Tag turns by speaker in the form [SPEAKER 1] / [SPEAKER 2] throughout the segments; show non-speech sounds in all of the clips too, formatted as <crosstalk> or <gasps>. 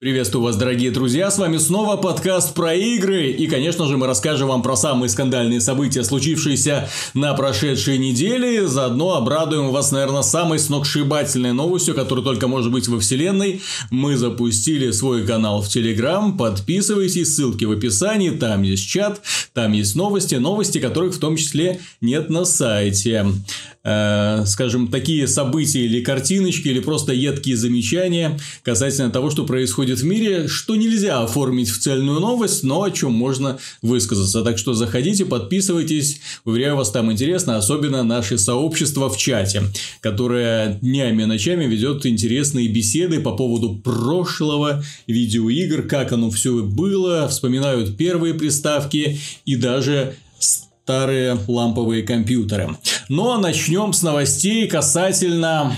[SPEAKER 1] Приветствую вас, дорогие друзья, с вами снова подкаст про игры, и, конечно же, мы расскажем вам про самые скандальные события, случившиеся на прошедшей неделе, заодно обрадуем вас, наверное, самой сногсшибательной новостью, которая только может быть во вселенной. Мы запустили свой канал в Телеграм, подписывайтесь, ссылки в описании, там есть чат, там есть новости, новости, которых в том числе нет на сайте. Э, скажем, такие события или картиночки, или просто едкие замечания касательно того, что происходит в мире, что нельзя оформить в цельную новость, но о чем можно высказаться. Так что заходите, подписывайтесь, уверяю вас, там интересно, особенно наше сообщество в чате, которое днями и ночами ведет интересные беседы по поводу прошлого видеоигр, как оно все было, вспоминают первые приставки и даже старые ламповые компьютеры. Но начнем с новостей касательно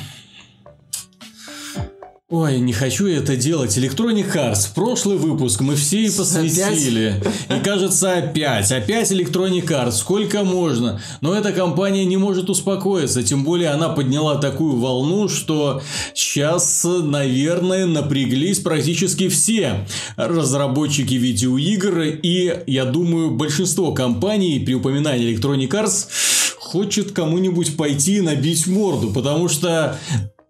[SPEAKER 1] Ой, не хочу это делать. Electronic Arts. Прошлый выпуск мы все и посвятили. Опять? И кажется, опять. Опять Electronic Arts. Сколько можно? Но эта компания не может успокоиться. Тем более, она подняла такую волну, что сейчас, наверное, напряглись практически все разработчики видеоигр. И, я думаю, большинство компаний при упоминании Electronic Arts хочет кому-нибудь пойти набить морду. Потому что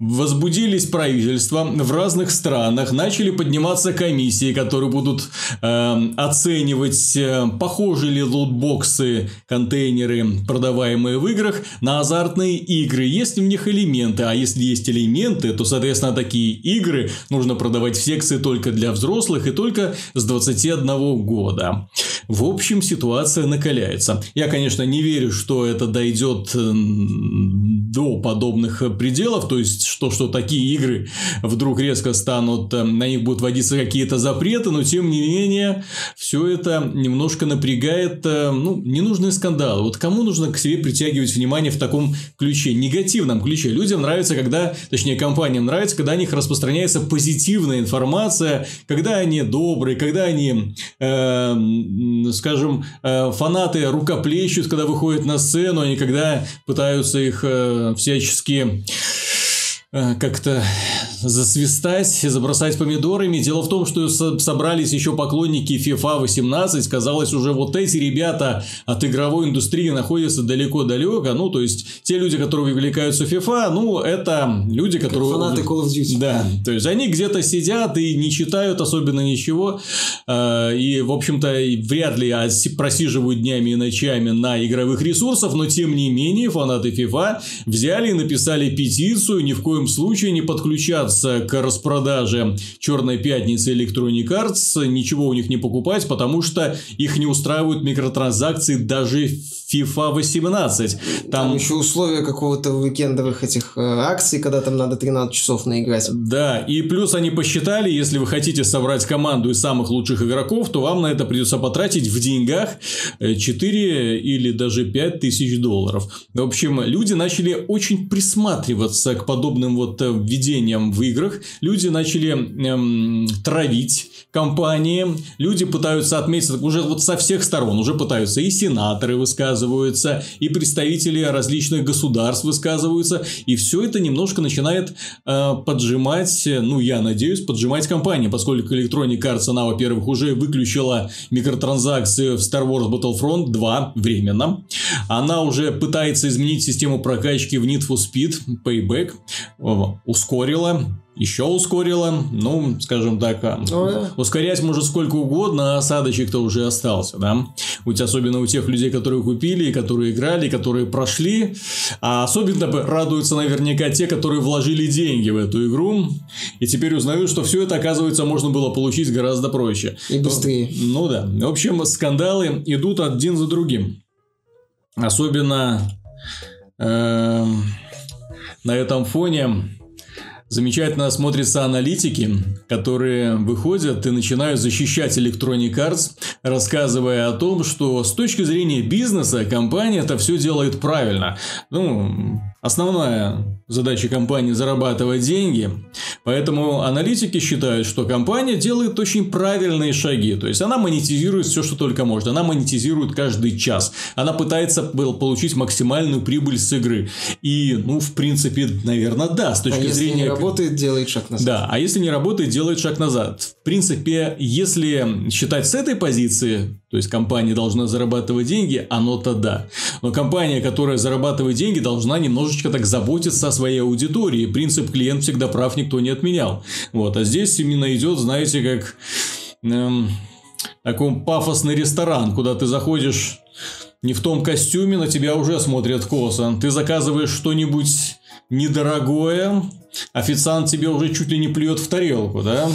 [SPEAKER 1] Возбудились правительства в разных странах, начали подниматься комиссии, которые будут э, оценивать, э, похожи ли лутбоксы, контейнеры, продаваемые в играх, на азартные игры, есть ли в них элементы, а если есть элементы, то, соответственно, такие игры нужно продавать в секции только для взрослых и только с 21 года. В общем, ситуация накаляется. Я, конечно, не верю, что это дойдет до подобных пределов, то есть что, что такие игры вдруг резко станут, э, на них будут вводиться какие-то запреты, но тем не менее, все это немножко напрягает, э, ну, ненужные скандалы. Вот кому нужно к себе притягивать внимание в таком ключе, негативном ключе? Людям нравится, когда, точнее, компаниям нравится, когда о них распространяется позитивная информация, когда они добрые, когда они, э, скажем, э, фанаты рукоплещут, когда выходят на сцену, они когда пытаются их э, всячески Э, как-то засвистать, забросать помидорами. Дело в том, что собрались еще поклонники FIFA 18. Казалось, уже вот эти ребята от игровой индустрии находятся далеко-далеко. Ну, то есть, те люди, которые увлекаются FIFA, ну, это люди, которые...
[SPEAKER 2] Как фанаты Call of Duty.
[SPEAKER 1] Да. То есть, они где-то сидят и не читают особенно ничего. Э, и, в общем-то, вряд ли просиживают днями и ночами на игровых ресурсах. Но, тем не менее, фанаты FIFA взяли и написали петицию ни в коем случае не подключаться готовятся к распродаже Черной пятницы Electronic Arts, ничего у них не покупать, потому что их не устраивают микротранзакции даже FIFA 18.
[SPEAKER 2] Там, там еще условия какого-то уикендовых этих э, акций, когда там надо 13 часов наиграть.
[SPEAKER 1] Да, и плюс они посчитали, если вы хотите собрать команду из самых лучших игроков, то вам на это придется потратить в деньгах 4 э, или даже 5 тысяч долларов. В общем, люди начали очень присматриваться к подобным вот э, введениям в играх. Люди начали эм, травить компании. Люди пытаются отметить уже вот со всех сторон. Уже пытаются и сенаторы высказывать высказываются, и представители различных государств высказываются, и все это немножко начинает э, поджимать, ну, я надеюсь, поджимать компанию, поскольку Electronic Arts, она, во-первых, уже выключила микротранзакции в Star Wars Battlefront 2 временно, она уже пытается изменить систему прокачки в Need for Speed Payback, ускорила, еще ускорила, ну, скажем так, а, ну, ускорять может сколько угодно, а осадочек-то уже остался, да, Ведь особенно у тех людей, которые купили, которые играли, которые прошли, а особенно радуются наверняка те, которые вложили деньги в эту игру, и теперь узнают, что все это, оказывается, можно было получить гораздо проще.
[SPEAKER 2] И быстрее.
[SPEAKER 1] Ну, ну да, в общем, скандалы идут один за другим, особенно э, на этом фоне Замечательно смотрятся аналитики, которые выходят и начинают защищать Electronic Arts, рассказывая о том, что с точки зрения бизнеса компания это все делает правильно. Ну, основная задача компании зарабатывать деньги, поэтому аналитики считают, что компания делает очень правильные шаги, то есть она монетизирует все, что только может, она монетизирует каждый час, она пытается получить максимальную прибыль с игры, и, ну, в принципе, наверное, да, с точки
[SPEAKER 2] а
[SPEAKER 1] зрения...
[SPEAKER 2] если не работает, делает шаг назад.
[SPEAKER 1] Да, а если не работает, делает шаг назад. В принципе, если считать с этой позиции, то есть компания должна зарабатывать деньги, оно-то да. Но компания, которая зарабатывает деньги, должна немножечко так заботиться о своей аудитории. Принцип клиент всегда прав никто не отменял. Вот. А здесь именно идет, знаете, как эм, такой пафосный ресторан, куда ты заходишь не в том костюме, на тебя уже смотрят косо. Ты заказываешь что-нибудь недорогое, официант тебе уже чуть ли не плюет в тарелку, да?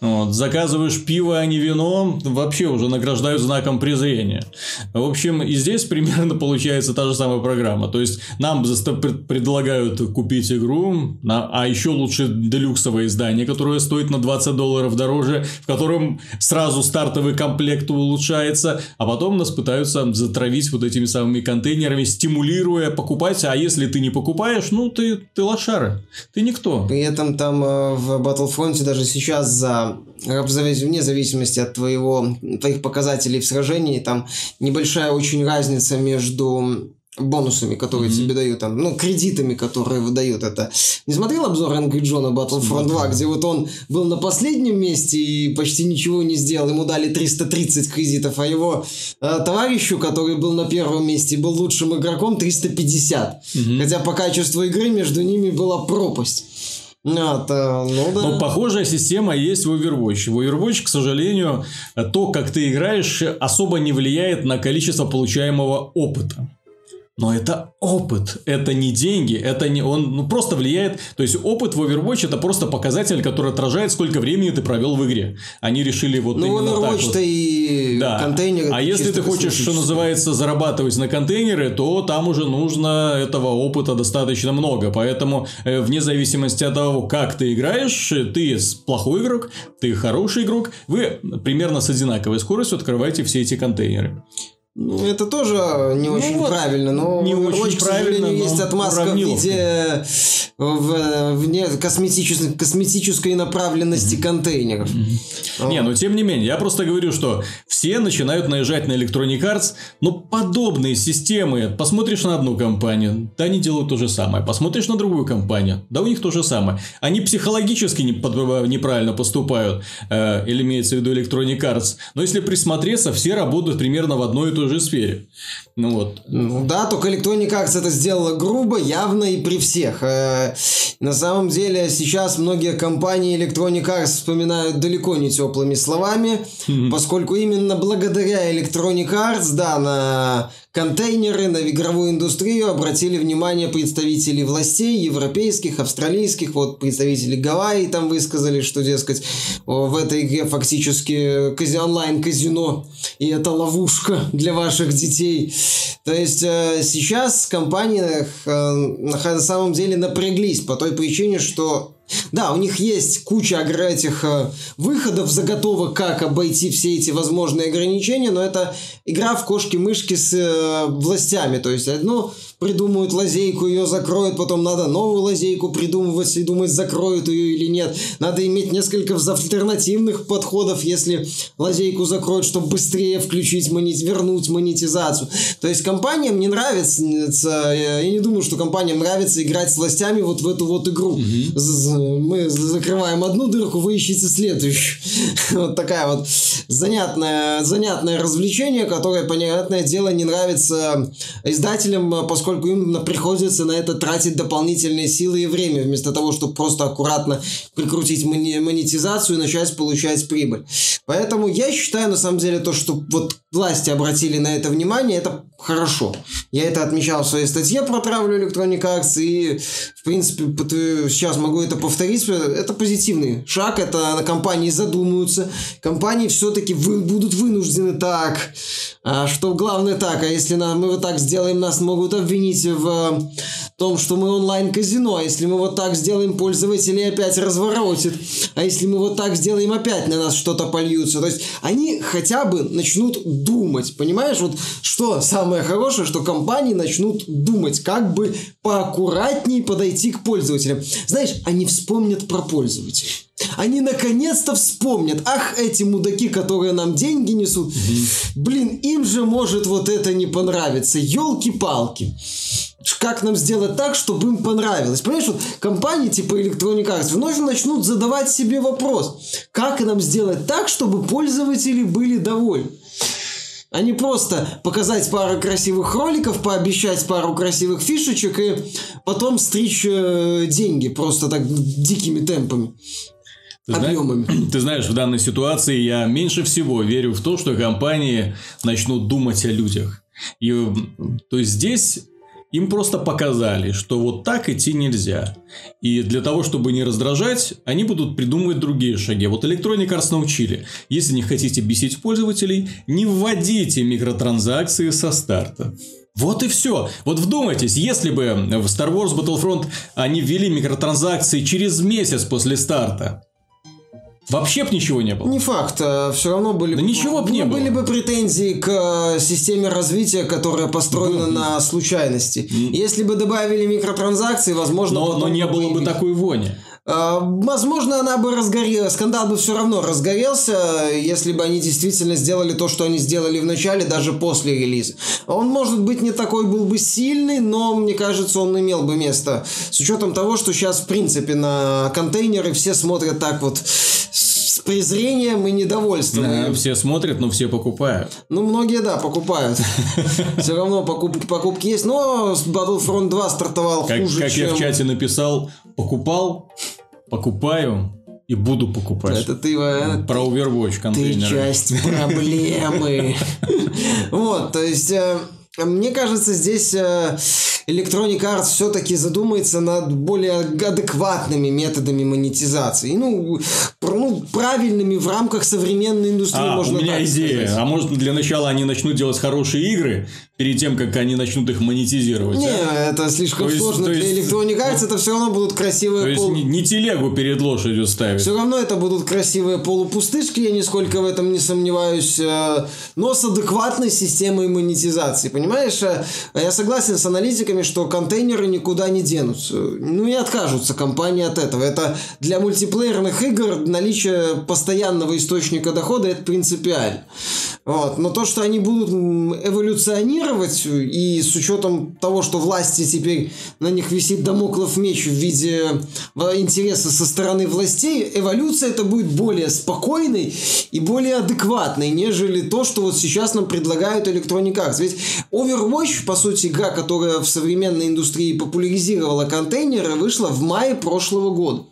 [SPEAKER 1] Вот, заказываешь пиво, а не вино, вообще уже награждают знаком презрения. В общем, и здесь примерно получается та же самая программа. То есть, нам предлагают купить игру, а еще лучше делюксовое издание, которое стоит на 20 долларов дороже, в котором сразу стартовый комплект улучшается, а потом нас пытаются затравить вот этими самыми контейнерами, стимулируя покупать, а если ты не покупаешь, ну, ты, ты лошара, ты никто.
[SPEAKER 2] При этом там э, в Battlefront даже сейчас за вне зависимости от твоего, твоих показателей в сражении, там небольшая очень разница между бонусами, которые mm-hmm. тебе дают, там, ну, кредитами, которые выдают это. Не смотрел обзор Angry John Battlefront 2, где вот он был на последнем месте и почти ничего не сделал, ему дали 330 кредитов, а его э, товарищу, который был на первом месте, был лучшим игроком, 350. Mm-hmm. Хотя по качеству игры между ними была пропасть.
[SPEAKER 1] А, то, ну, да. Но похожая система есть в Overwatch. В Overwatch, к сожалению, то, как ты играешь, особо не влияет на количество получаемого опыта. Но это опыт, это не деньги, это не он ну, просто влияет. То есть опыт в Overwatch это просто показатель, который отражает, сколько времени ты провел в игре. Они решили вот
[SPEAKER 2] ну,
[SPEAKER 1] именно
[SPEAKER 2] Overwatch
[SPEAKER 1] так
[SPEAKER 2] вот. и
[SPEAKER 1] да.
[SPEAKER 2] контейнеры.
[SPEAKER 1] А если ты хочешь, что называется, зарабатывать на контейнеры, то там уже нужно этого опыта достаточно много. Поэтому э, вне зависимости от того, как ты играешь, ты плохой игрок, ты хороший игрок, вы примерно с одинаковой скоростью открываете все эти контейнеры.
[SPEAKER 2] Ну, это тоже не ну, очень вот, правильно, но
[SPEAKER 1] не очень очень, к сожалению,
[SPEAKER 2] есть отмазка в виде в, вне косметической, косметической направленности mm-hmm. контейнеров.
[SPEAKER 1] Mm-hmm. Не, но тем не менее, я просто говорю, что все начинают наезжать на Electronic Arts, но подобные системы, посмотришь на одну компанию, да они делают то же самое, посмотришь на другую компанию, да у них то же самое. Они психологически не, под, неправильно поступают, э, или имеется в виду Electronic Arts, но если присмотреться, все работают примерно в одной и той же сфере. Ну вот.
[SPEAKER 2] Ну да, только Electronic Arts это сделала грубо, явно и при всех. Э, на самом деле сейчас многие компании Electronic Arts вспоминают далеко не теплыми словами, поскольку именно благодаря Electronic Arts, да, на контейнеры на игровую индустрию обратили внимание представители властей европейских, австралийских, вот представители Гавайи там высказали, что, дескать, в этой игре фактически кази онлайн-казино, и это ловушка для ваших детей. То есть э, сейчас компании э, на самом деле напряглись по той причине, что да, у них есть куча этих э, выходов, заготовок, как обойти все эти возможные ограничения, но это игра в кошки-мышки с властями. То есть одно придумают лазейку, ее закроют, потом надо новую лазейку придумывать и думать, закроют ее или нет. Надо иметь несколько альтернативных подходов, если лазейку закроют, чтобы быстрее включить, монет, вернуть монетизацию. То есть компаниям не нравится, я не думаю, что компаниям нравится играть с властями вот в эту вот игру. Угу. Мы закрываем одну дырку, вы ищете следующую. <laughs> Вот такая вот занятное, занятное развлечение, которое, понятное дело, не нравится издателям, поскольку поскольку им приходится на это тратить дополнительные силы и время, вместо того, чтобы просто аккуратно прикрутить монетизацию и начать получать прибыль. Поэтому я считаю, на самом деле, то, что вот власти обратили на это внимание, это хорошо. Я это отмечал в своей статье про травлю Electronic Arts, и, в принципе, сейчас могу это повторить. Это позитивный шаг, это на компании задумаются. Компании все-таки вы, будут вынуждены так. А что главное так, а если нам, мы вот так сделаем, нас могут обвинить в том, что мы онлайн-казино. А если мы вот так сделаем, пользователи опять разворотит. А если мы вот так сделаем, опять на нас что-то польются. То есть они хотя бы начнут думать. Понимаешь, вот что самое хорошее, что компании начнут думать, как бы поаккуратнее подойти к пользователям. Знаешь, они вспомнят про пользователей. Они наконец-то вспомнят. Ах, эти мудаки, которые нам деньги несут. Блин, им же может вот это не понравиться. Елки-палки как нам сделать так, чтобы им понравилось. Понимаешь, вот компании типа Electronic Arts вновь начнут задавать себе вопрос, как нам сделать так, чтобы пользователи были довольны. А не просто показать пару красивых роликов, пообещать пару красивых фишечек и потом стричь э, деньги просто так дикими темпами.
[SPEAKER 1] Ты объемами. Знаешь, <clears throat> ты знаешь, в данной ситуации я меньше всего верю в то, что компании начнут думать о людях. И, то есть здесь им просто показали, что вот так идти нельзя. И для того, чтобы не раздражать, они будут придумывать другие шаги. Вот Electronic Arts научили. Если не хотите бесить пользователей, не вводите микротранзакции со старта. Вот и все. Вот вдумайтесь, если бы в Star Wars Battlefront они ввели микротранзакции через месяц после старта, Вообще бы ничего не было.
[SPEAKER 2] Не факт. А все равно были
[SPEAKER 1] да бы... ничего бы не было.
[SPEAKER 2] Были бы претензии к э, системе развития, которая построена mm-hmm. на случайности. Если бы добавили микротранзакции, возможно...
[SPEAKER 1] Но, но не было бы такой вони.
[SPEAKER 2] А, возможно, она бы разгорелась, скандал бы все равно разгорелся, если бы они действительно сделали то, что они сделали в начале, даже после релиза. Он, может быть, не такой был бы сильный, но, мне кажется, он имел бы место. С учетом того, что сейчас, в принципе, на контейнеры все смотрят так вот с презрением и недовольством.
[SPEAKER 1] Да, все смотрят, но все покупают.
[SPEAKER 2] Ну, многие, да, покупают. <laughs> Все равно покупки есть, но Battlefront 2 стартовал хуже,
[SPEAKER 1] Как я в чате написал, покупал, покупаю и буду покупать.
[SPEAKER 2] Это ты... Э,
[SPEAKER 1] Про Overwatch контейнеры.
[SPEAKER 2] Ты часть проблемы. <laughs> Вот, то есть... Э, мне кажется, здесь э, Electronic Arts все-таки задумается над более адекватными методами монетизации. Ну, ну правильными в рамках современной индустрии,
[SPEAKER 1] а,
[SPEAKER 2] можно
[SPEAKER 1] у меня идея.
[SPEAKER 2] Сказать.
[SPEAKER 1] А может, для начала они начнут делать хорошие игры, перед тем, как они начнут их монетизировать.
[SPEAKER 2] Не, а? это слишком то сложно есть, для Electronic Arts, это все равно будут красивые...
[SPEAKER 1] То есть, пол... не, не телегу перед лошадью ставить.
[SPEAKER 2] Все равно это будут красивые полупустышки, я нисколько в этом не сомневаюсь, э, но с адекватной системой монетизации, понимаешь? Э, я согласен с аналитиками, что контейнеры никуда не денутся. Ну и откажутся компании от этого. Это для мультиплеерных игр наличие постоянного источника дохода это принципиально. Вот. Но то, что они будут эволюционировать, и с учетом того, что власти теперь на них висит домоклов меч в виде интереса со стороны властей, эволюция это будет более спокойной и более адекватной, нежели то, что вот сейчас нам предлагают Electronic Arts. Ведь Overwatch, по сути, игра, которая в современной индустрии популяризировала контейнеры, вышла в мае прошлого года.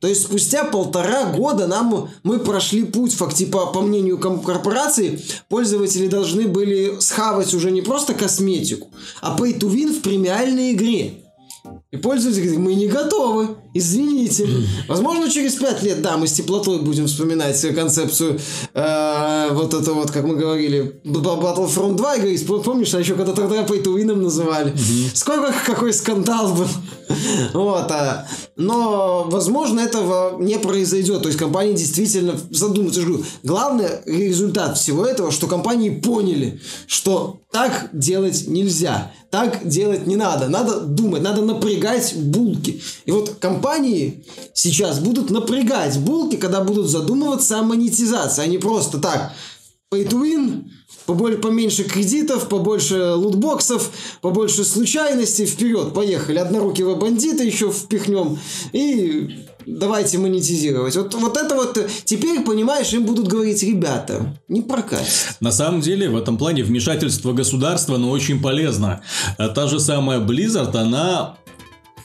[SPEAKER 2] То есть спустя полтора года нам мы прошли путь, факти, по, по мнению корпорации, пользователи должны были схавать уже не просто косметику, а pay to win в премиальной игре. И пользователь говорит, мы не готовы, извините. Возможно, через пять лет, да, мы с теплотой будем вспоминать концепцию э, вот это вот, как мы говорили, Battlefront 2, и помнишь, а еще когда тогда pay to win называли. Сколько, какой скандал был. <laughs> вот, а, но, возможно, этого не произойдет. То есть, компании действительно задумаются. Главный результат всего этого, что компании поняли, что так делать нельзя. Так делать не надо. Надо думать, надо напрягать булки. И вот компании сейчас будут напрягать булки, когда будут задумываться о монетизации, а не просто так. Pay to win, побольше, поменьше кредитов, побольше лутбоксов, побольше случайностей, вперед, поехали. Однорукие бандиты еще впихнем и давайте монетизировать. Вот, вот это вот теперь, понимаешь, им будут говорить, ребята, не прокатит.
[SPEAKER 1] На самом деле, в этом плане вмешательство государства, но очень полезно. Та же самая Blizzard, она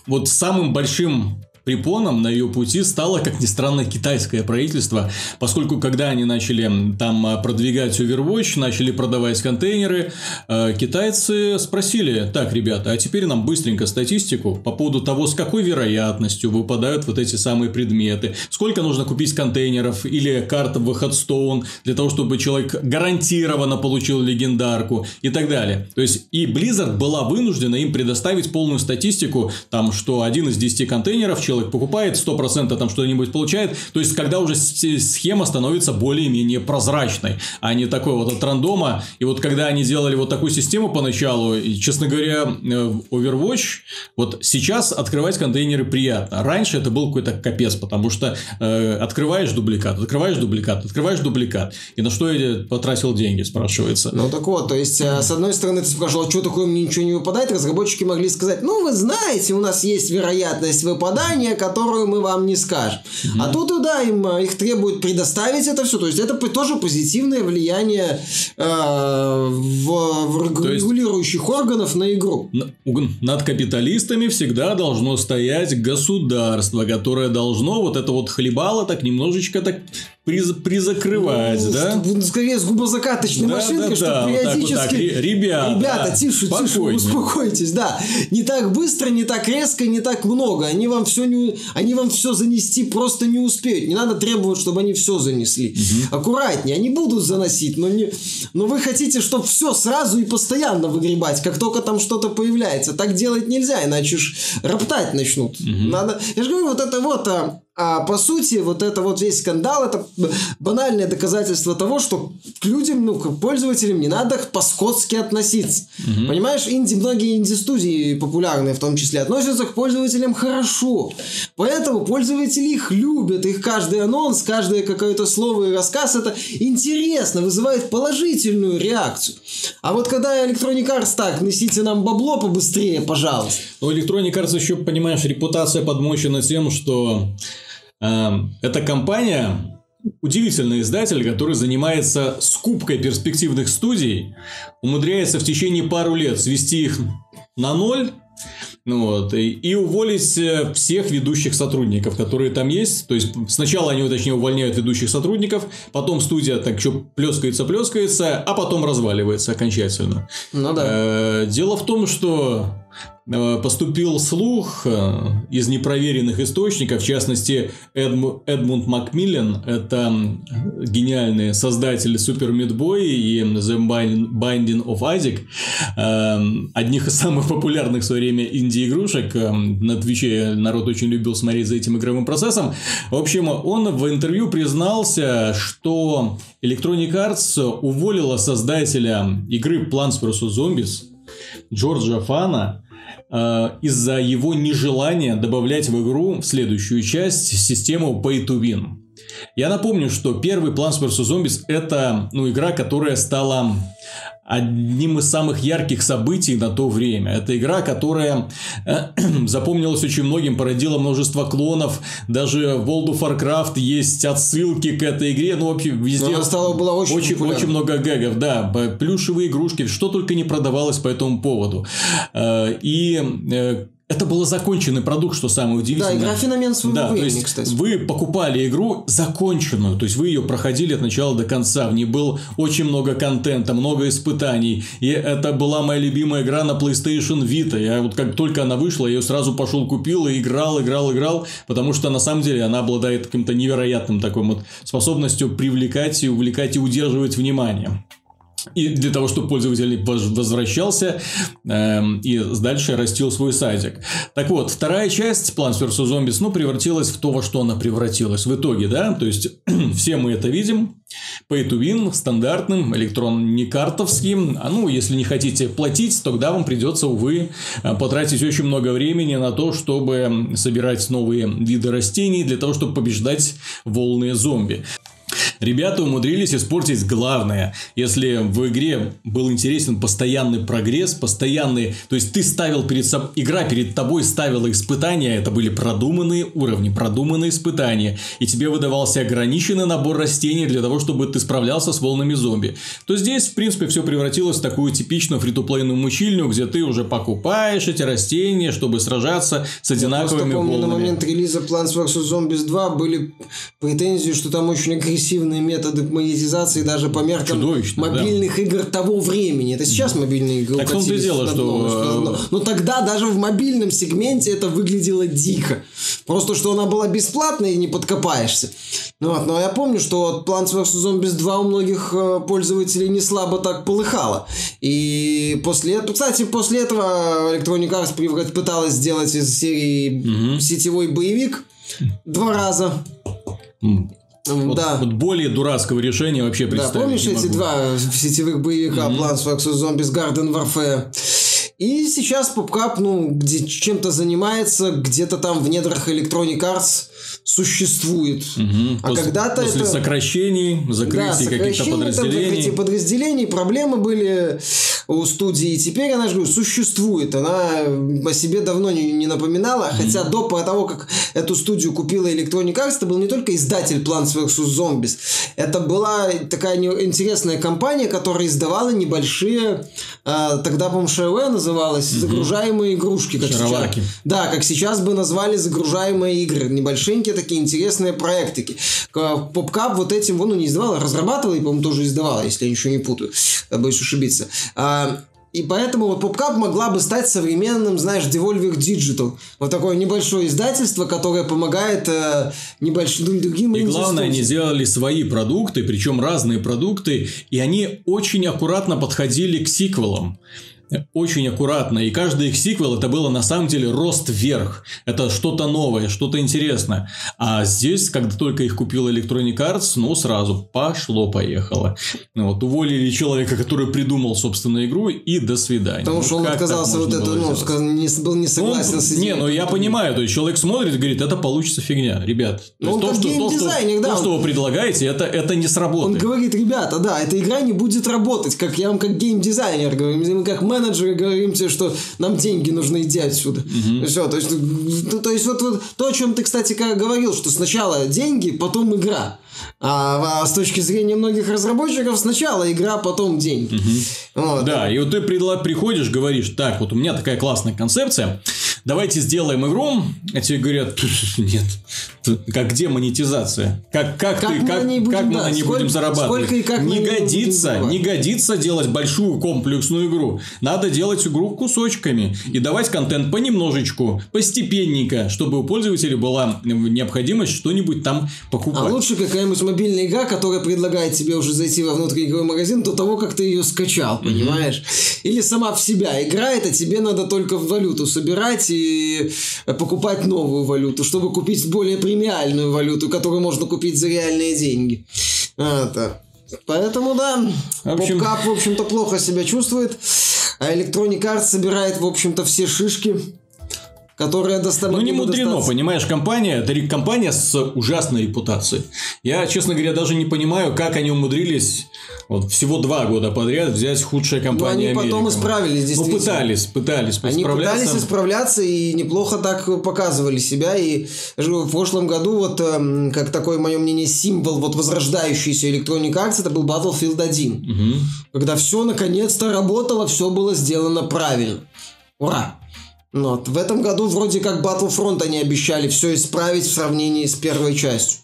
[SPEAKER 1] вот самым большим препоном на ее пути стало, как ни странно, китайское правительство, поскольку когда они начали там а, продвигать Overwatch, начали продавать контейнеры, э, китайцы спросили, так, ребята, а теперь нам быстренько статистику по поводу того, с какой вероятностью выпадают вот эти самые предметы, сколько нужно купить контейнеров или карт в Headstone для того, чтобы человек гарантированно получил легендарку и так далее. То есть, и Blizzard была вынуждена им предоставить полную статистику, там, что один из 10 контейнеров человек покупает, 100% там что-нибудь получает. То есть, когда уже схема становится более-менее прозрачной, а не такой вот от рандома. И вот когда они делали вот такую систему поначалу, и, честно говоря, э, Overwatch, вот сейчас открывать контейнеры приятно. Раньше это был какой-то капец, потому что э, открываешь дубликат, открываешь дубликат, открываешь дубликат. И на что я потратил деньги, спрашивается.
[SPEAKER 2] Ну так вот, то есть, э, с одной стороны, ты спрашивал, а что такое мне ничего не выпадает, разработчики могли сказать, ну вы знаете, у нас есть вероятность выпадания, которую мы вам не скажем. Угу. А тут, да, им э, их требуют предоставить это все. То есть, это тоже позитивное влияние э, в, в регулирующих есть, органов на игру.
[SPEAKER 1] Над капиталистами всегда должно стоять государство, которое должно вот это вот хлебало так немножечко так приз, призакрывать, ну, да?
[SPEAKER 2] Скорее с губозакаточной да, машинкой, да, чтобы да, периодически... Вот так, вот так.
[SPEAKER 1] Ребята,
[SPEAKER 2] Ребята, тише, тише, успокойтесь, да. Не так быстро, не так резко, не так много. Они вам все, не... они вам все занести просто не успеют. Не надо требовать, чтобы они все занесли. Угу. Аккуратнее, они будут заносить, но, не... но вы хотите, чтобы все сразу и постоянно выгребать, как только там что-то появляется. Так делать нельзя, иначе ж роптать начнут. Угу. Надо... Я же говорю, вот это вот а, а по сути, вот это вот весь скандал, это банальное доказательство того, что к людям, ну, к пользователям не надо по-скотски относиться. Угу. Понимаешь, инди, многие инди-студии популярные в том числе относятся к пользователям хорошо. Поэтому пользователи их любят, их каждый анонс, каждое какое-то слово и рассказ, это интересно, вызывает положительную реакцию. А вот когда Electronic Arts так, несите нам бабло побыстрее, пожалуйста.
[SPEAKER 1] Ну, Electronic Arts еще, понимаешь, репутация подмочена тем, что Эм, эта компания удивительный издатель, который занимается скупкой перспективных студий, умудряется в течение пару лет свести их на ноль, ну вот, и, и уволить э, всех ведущих сотрудников, которые там есть. То есть, сначала они, точнее, увольняют ведущих сотрудников, потом студия так еще плескается, плескается, а потом разваливается окончательно.
[SPEAKER 2] Ну да.
[SPEAKER 1] Э, дело в том, что поступил слух э, из непроверенных источников, в частности, Эдму, Эдмунд Макмиллен, это гениальный создатель Super Meat и The Binding of Isaac, э, одних из самых популярных в свое время инди-игрушек. На Твиче народ очень любил смотреть за этим игровым процессом. В общем, он в интервью признался, что Electronic Arts уволила создателя игры Plants vs. Zombies Джорджа Фана Э, из-за его нежелания добавлять в игру в следующую часть систему Pay to Win. Я напомню, что первый Plants vs. Zombies это ну, игра, которая стала одним из самых ярких событий на то время. Это игра, которая э, <clears throat> запомнилась очень многим, породила множество клонов. Даже в World of Warcraft есть отсылки к этой игре. Ну, вообще, везде...
[SPEAKER 2] она стала, была очень
[SPEAKER 1] очень, очень много гэгов, да. Плюшевые игрушки, что только не продавалось по этому поводу. Э, и э, это был законченный продукт, что самое удивительное.
[SPEAKER 2] Да, игра феномен своего
[SPEAKER 1] да, времени, то есть
[SPEAKER 2] кстати.
[SPEAKER 1] Вы покупали игру законченную, то есть вы ее проходили от начала до конца. В ней был очень много контента, много испытаний. И это была моя любимая игра на PlayStation Vita. Я вот как только она вышла, я ее сразу пошел купил и играл, играл, играл, потому что на самом деле она обладает каким-то невероятным такой вот способностью привлекать и увлекать и удерживать внимание. И для того, чтобы пользователь возвращался э, и дальше растил свой сайтик. Так вот, вторая часть Plants vs. Zombies, ну, превратилась в то, во что она превратилась в итоге, да, то есть, <clears throat> все мы это видим, Pay to win, стандартным, электрон не картовским. А ну, если не хотите платить, тогда вам придется, увы, потратить очень много времени на то, чтобы собирать новые виды растений для того, чтобы побеждать волны зомби. Ребята умудрились испортить главное. Если в игре был интересен постоянный прогресс, постоянный... То есть, ты ставил перед собой... Игра перед тобой ставила испытания. Это были продуманные уровни, продуманные испытания. И тебе выдавался ограниченный набор растений для того, чтобы ты справлялся с волнами зомби. То здесь, в принципе, все превратилось в такую типичную фритуплейную мучильню, где ты уже покупаешь эти растения, чтобы сражаться с одинаковыми Я помню,
[SPEAKER 2] волнами. на момент релиза Plants vs. Zombies 2 были претензии, что там очень агрессивные методы монетизации даже по меркам мобильных да. игр того времени. Это сейчас мобильные игры
[SPEAKER 1] Так в том-то и дело, что...
[SPEAKER 2] Но, но тогда даже в мобильном сегменте это выглядело дико. Просто, что она была бесплатной и не подкопаешься. Ну, вот, но я помню, что Plants vs. Zombies 2 у многих э, пользователей не слабо так полыхало. И после этого... Кстати, после этого Electronic Arts пыталась сделать из серии угу. сетевой боевик два раза.
[SPEAKER 1] Вот, да. вот более дурацкого решения вообще представить
[SPEAKER 2] Да, помнишь эти два сетевых боевика mm-hmm. Plants vs. Zombies Garden Warfare? И сейчас PopCap, ну, где чем-то занимается, где-то там в недрах Electronic Arts существует.
[SPEAKER 1] Угу. А после, когда-то после это... сокращений, закрытий да, каких-то подразделений. Там,
[SPEAKER 2] подразделений, проблемы были у студии. И теперь она, же говорю, существует. Она о себе давно не, не напоминала. Угу. Хотя до того, как эту студию купила Electronic Arts, это был не только издатель Plants vs. Zombies. Это была такая интересная компания, которая издавала небольшие, э, тогда, по-моему, Шарове называлась, угу. загружаемые игрушки. Как сейчас, да, как сейчас бы назвали загружаемые игры. Небольшие такие интересные проектики. Попкап вот этим, ну, не издавал, а разрабатывал, и, по-моему, тоже издавал, если я ничего не путаю. Боюсь ошибиться. А, и поэтому вот PopCap могла бы стать современным, знаешь, Devolver Digital. Вот такое небольшое издательство, которое помогает э, небольшим другим
[SPEAKER 1] И главное, они сделали свои продукты, причем разные продукты, и они очень аккуратно подходили к сиквелам очень аккуратно, и каждый их сиквел это было на самом деле рост вверх. Это что-то новое, что-то интересное. А здесь, когда только их купил Electronic Arts, ну, сразу пошло-поехало. Ну, вот, уволили человека, который придумал, собственно, игру, и до свидания.
[SPEAKER 2] Потому ну, что он отказался вот это, ну, не, был не согласен
[SPEAKER 1] он,
[SPEAKER 2] с.
[SPEAKER 1] Не, ну, я понимаю, то есть, человек смотрит и говорит, это получится фигня, ребят.
[SPEAKER 2] Ну,
[SPEAKER 1] то,
[SPEAKER 2] что, то, что,
[SPEAKER 1] да, то, что вы предлагаете, это, это не сработает.
[SPEAKER 2] Он говорит, ребята, да, эта игра не будет работать, как я вам как геймдизайнер говорю, как менеджер менеджеры говорим тебе, что нам деньги нужны, иди отсюда. Угу. Все, то есть, то, то есть вот, вот то, о чем ты, кстати, говорил, что сначала деньги, потом игра. А, а с точки зрения многих разработчиков сначала игра, потом деньги.
[SPEAKER 1] Угу. Вот. Да, и вот ты приходишь, говоришь, так, вот у меня такая классная концепция, давайте сделаем игру, а тебе говорят, нет, как где монетизация? Как, как, как ты, как, будем, как мы да, на ней будем зарабатывать? Сколько и как не годится, не годится делать большую комплексную игру. Надо делать игру кусочками и давать контент понемножечку, постепенненько, чтобы у пользователя была необходимость что-нибудь там покупать.
[SPEAKER 2] А лучше какая-нибудь мобильная игра, которая предлагает тебе уже зайти во внутренний игровой магазин до того, как ты ее скачал, понимаешь? Mm-hmm. Или сама в себя играет, а тебе надо только в валюту собирать и покупать новую валюту, чтобы купить более премиальную валюту, которую можно купить за реальные деньги. Это. Поэтому да, в общем... PopCap, в общем-то, плохо себя чувствует, а Electronic Arts собирает, в общем-то, все шишки которая доставляет.
[SPEAKER 1] Ну, не мудрено, достаться. понимаешь, компания, это компания с ужасной репутацией. Я, честно говоря, даже не понимаю, как они умудрились вот всего два года подряд взять худшая компания
[SPEAKER 2] Но они потом исправились, ну, действительно.
[SPEAKER 1] Ну, пытались, пытались
[SPEAKER 2] Они пытались исправляться и неплохо так показывали себя. И в прошлом году, вот, эм, как такое, мое мнение, символ вот возрождающийся Electronic Arts, это был Battlefield 1. Угу. Когда все наконец-то работало, все было сделано правильно. Ура! Вот. В этом году вроде как Battlefront они обещали все исправить в сравнении с первой частью.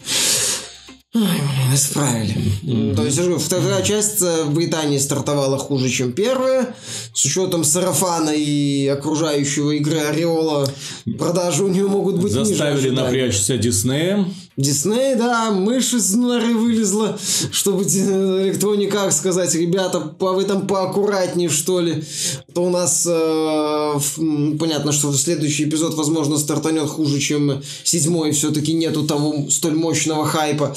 [SPEAKER 2] Исправили. Mm-hmm. То есть, вторая часть э, в Британии стартовала хуже, чем первая. С учетом сарафана и окружающего игры Ореола, продажи у нее могут быть
[SPEAKER 1] Заставили ниже напрячься Диснеем.
[SPEAKER 2] Дисней, да, мышь из норы вылезла, чтобы Arts сказать, ребята, вы там поаккуратнее, что ли. То у нас э, понятно, что следующий эпизод, возможно, стартанет хуже, чем седьмой. Все-таки нету того столь мощного хайпа.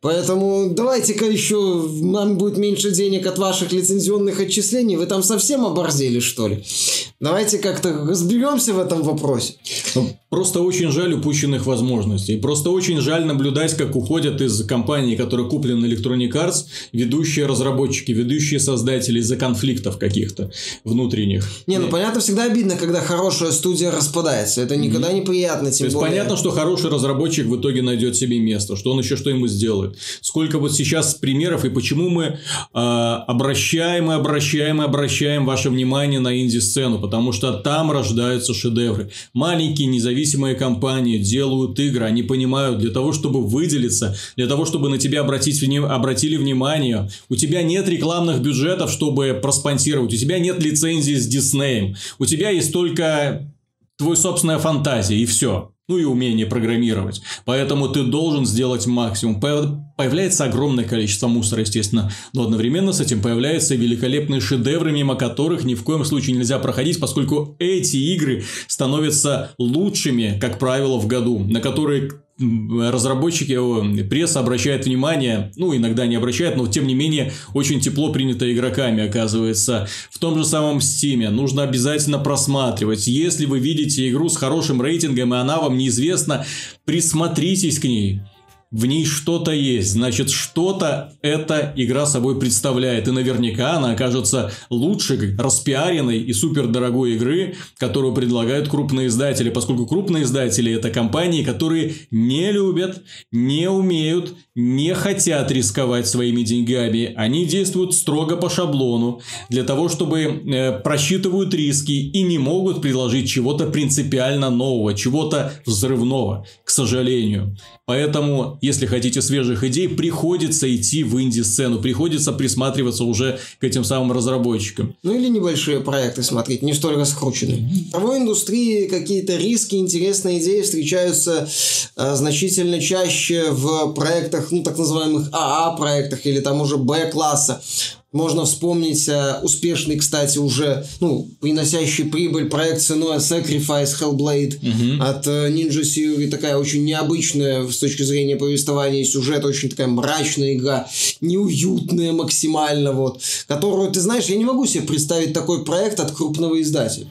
[SPEAKER 2] Поэтому давайте-ка еще нам будет меньше денег от ваших лицензионных отчислений. Вы там совсем оборзели, что ли? Давайте как-то разберемся в этом вопросе.
[SPEAKER 1] Просто очень жаль упущенных возможностей. Просто очень жаль наблюдать, как уходят из компании, которые куплены Electronic Arts, ведущие разработчики, ведущие создатели из-за конфликтов каких-то внутренних.
[SPEAKER 2] Не, ну понятно, всегда обидно, когда хорошая студия распадается. Это никогда mm-hmm. не приятно,
[SPEAKER 1] тем То есть более... понятно, что хороший разработчик в итоге найдет себе место, что он еще что ему сделает. Сколько вот сейчас примеров и почему мы э, обращаем и обращаем и обращаем ваше внимание на инди-сцену, потому что там рождаются шедевры. Маленькие независимые компании делают игры, они понимают, для того, чтобы выделиться, для того, чтобы на тебя обратить, обратили внимание, у тебя нет рекламных бюджетов, чтобы проспонсировать, у тебя нет лицензии с Диснеем, у тебя есть только твой собственная фантазия и все ну и умение программировать. Поэтому ты должен сделать максимум. Появляется огромное количество мусора, естественно, но одновременно с этим появляются великолепные шедевры, мимо которых ни в коем случае нельзя проходить, поскольку эти игры становятся лучшими, как правило, в году, на которые разработчики, пресса обращает внимание, ну, иногда не обращает, но тем не менее очень тепло принято игроками, оказывается. В том же самом Steam нужно обязательно просматривать. Если вы видите игру с хорошим рейтингом, и она вам неизвестна, присмотритесь к ней в ней что-то есть, значит, что-то эта игра собой представляет. И наверняка она окажется лучше распиаренной и супердорогой игры, которую предлагают крупные издатели, поскольку крупные издатели это компании, которые не любят, не умеют, не хотят рисковать своими деньгами. Они действуют строго по шаблону, для того, чтобы э, просчитывают риски и не могут предложить чего-то принципиально нового, чего-то взрывного, к сожалению. Поэтому, если хотите свежих идей, приходится идти в инди-сцену, приходится присматриваться уже к этим самым разработчикам.
[SPEAKER 2] Ну или небольшие проекты смотреть, не столь раскрученные. В индустрии какие-то риски, интересные идеи встречаются э, значительно чаще в проектах, ну так называемых АА-проектах или там уже Б-класса. Можно вспомнить э, успешный, кстати, уже ну, приносящий прибыль проект ценой Sacrifice Hellblade угу. от э, Ninja Theory. Такая очень необычная с точки зрения повествования и сюжета, очень такая мрачная игра, неуютная максимально, вот, которую, ты знаешь, я не могу себе представить такой проект от крупного издателя.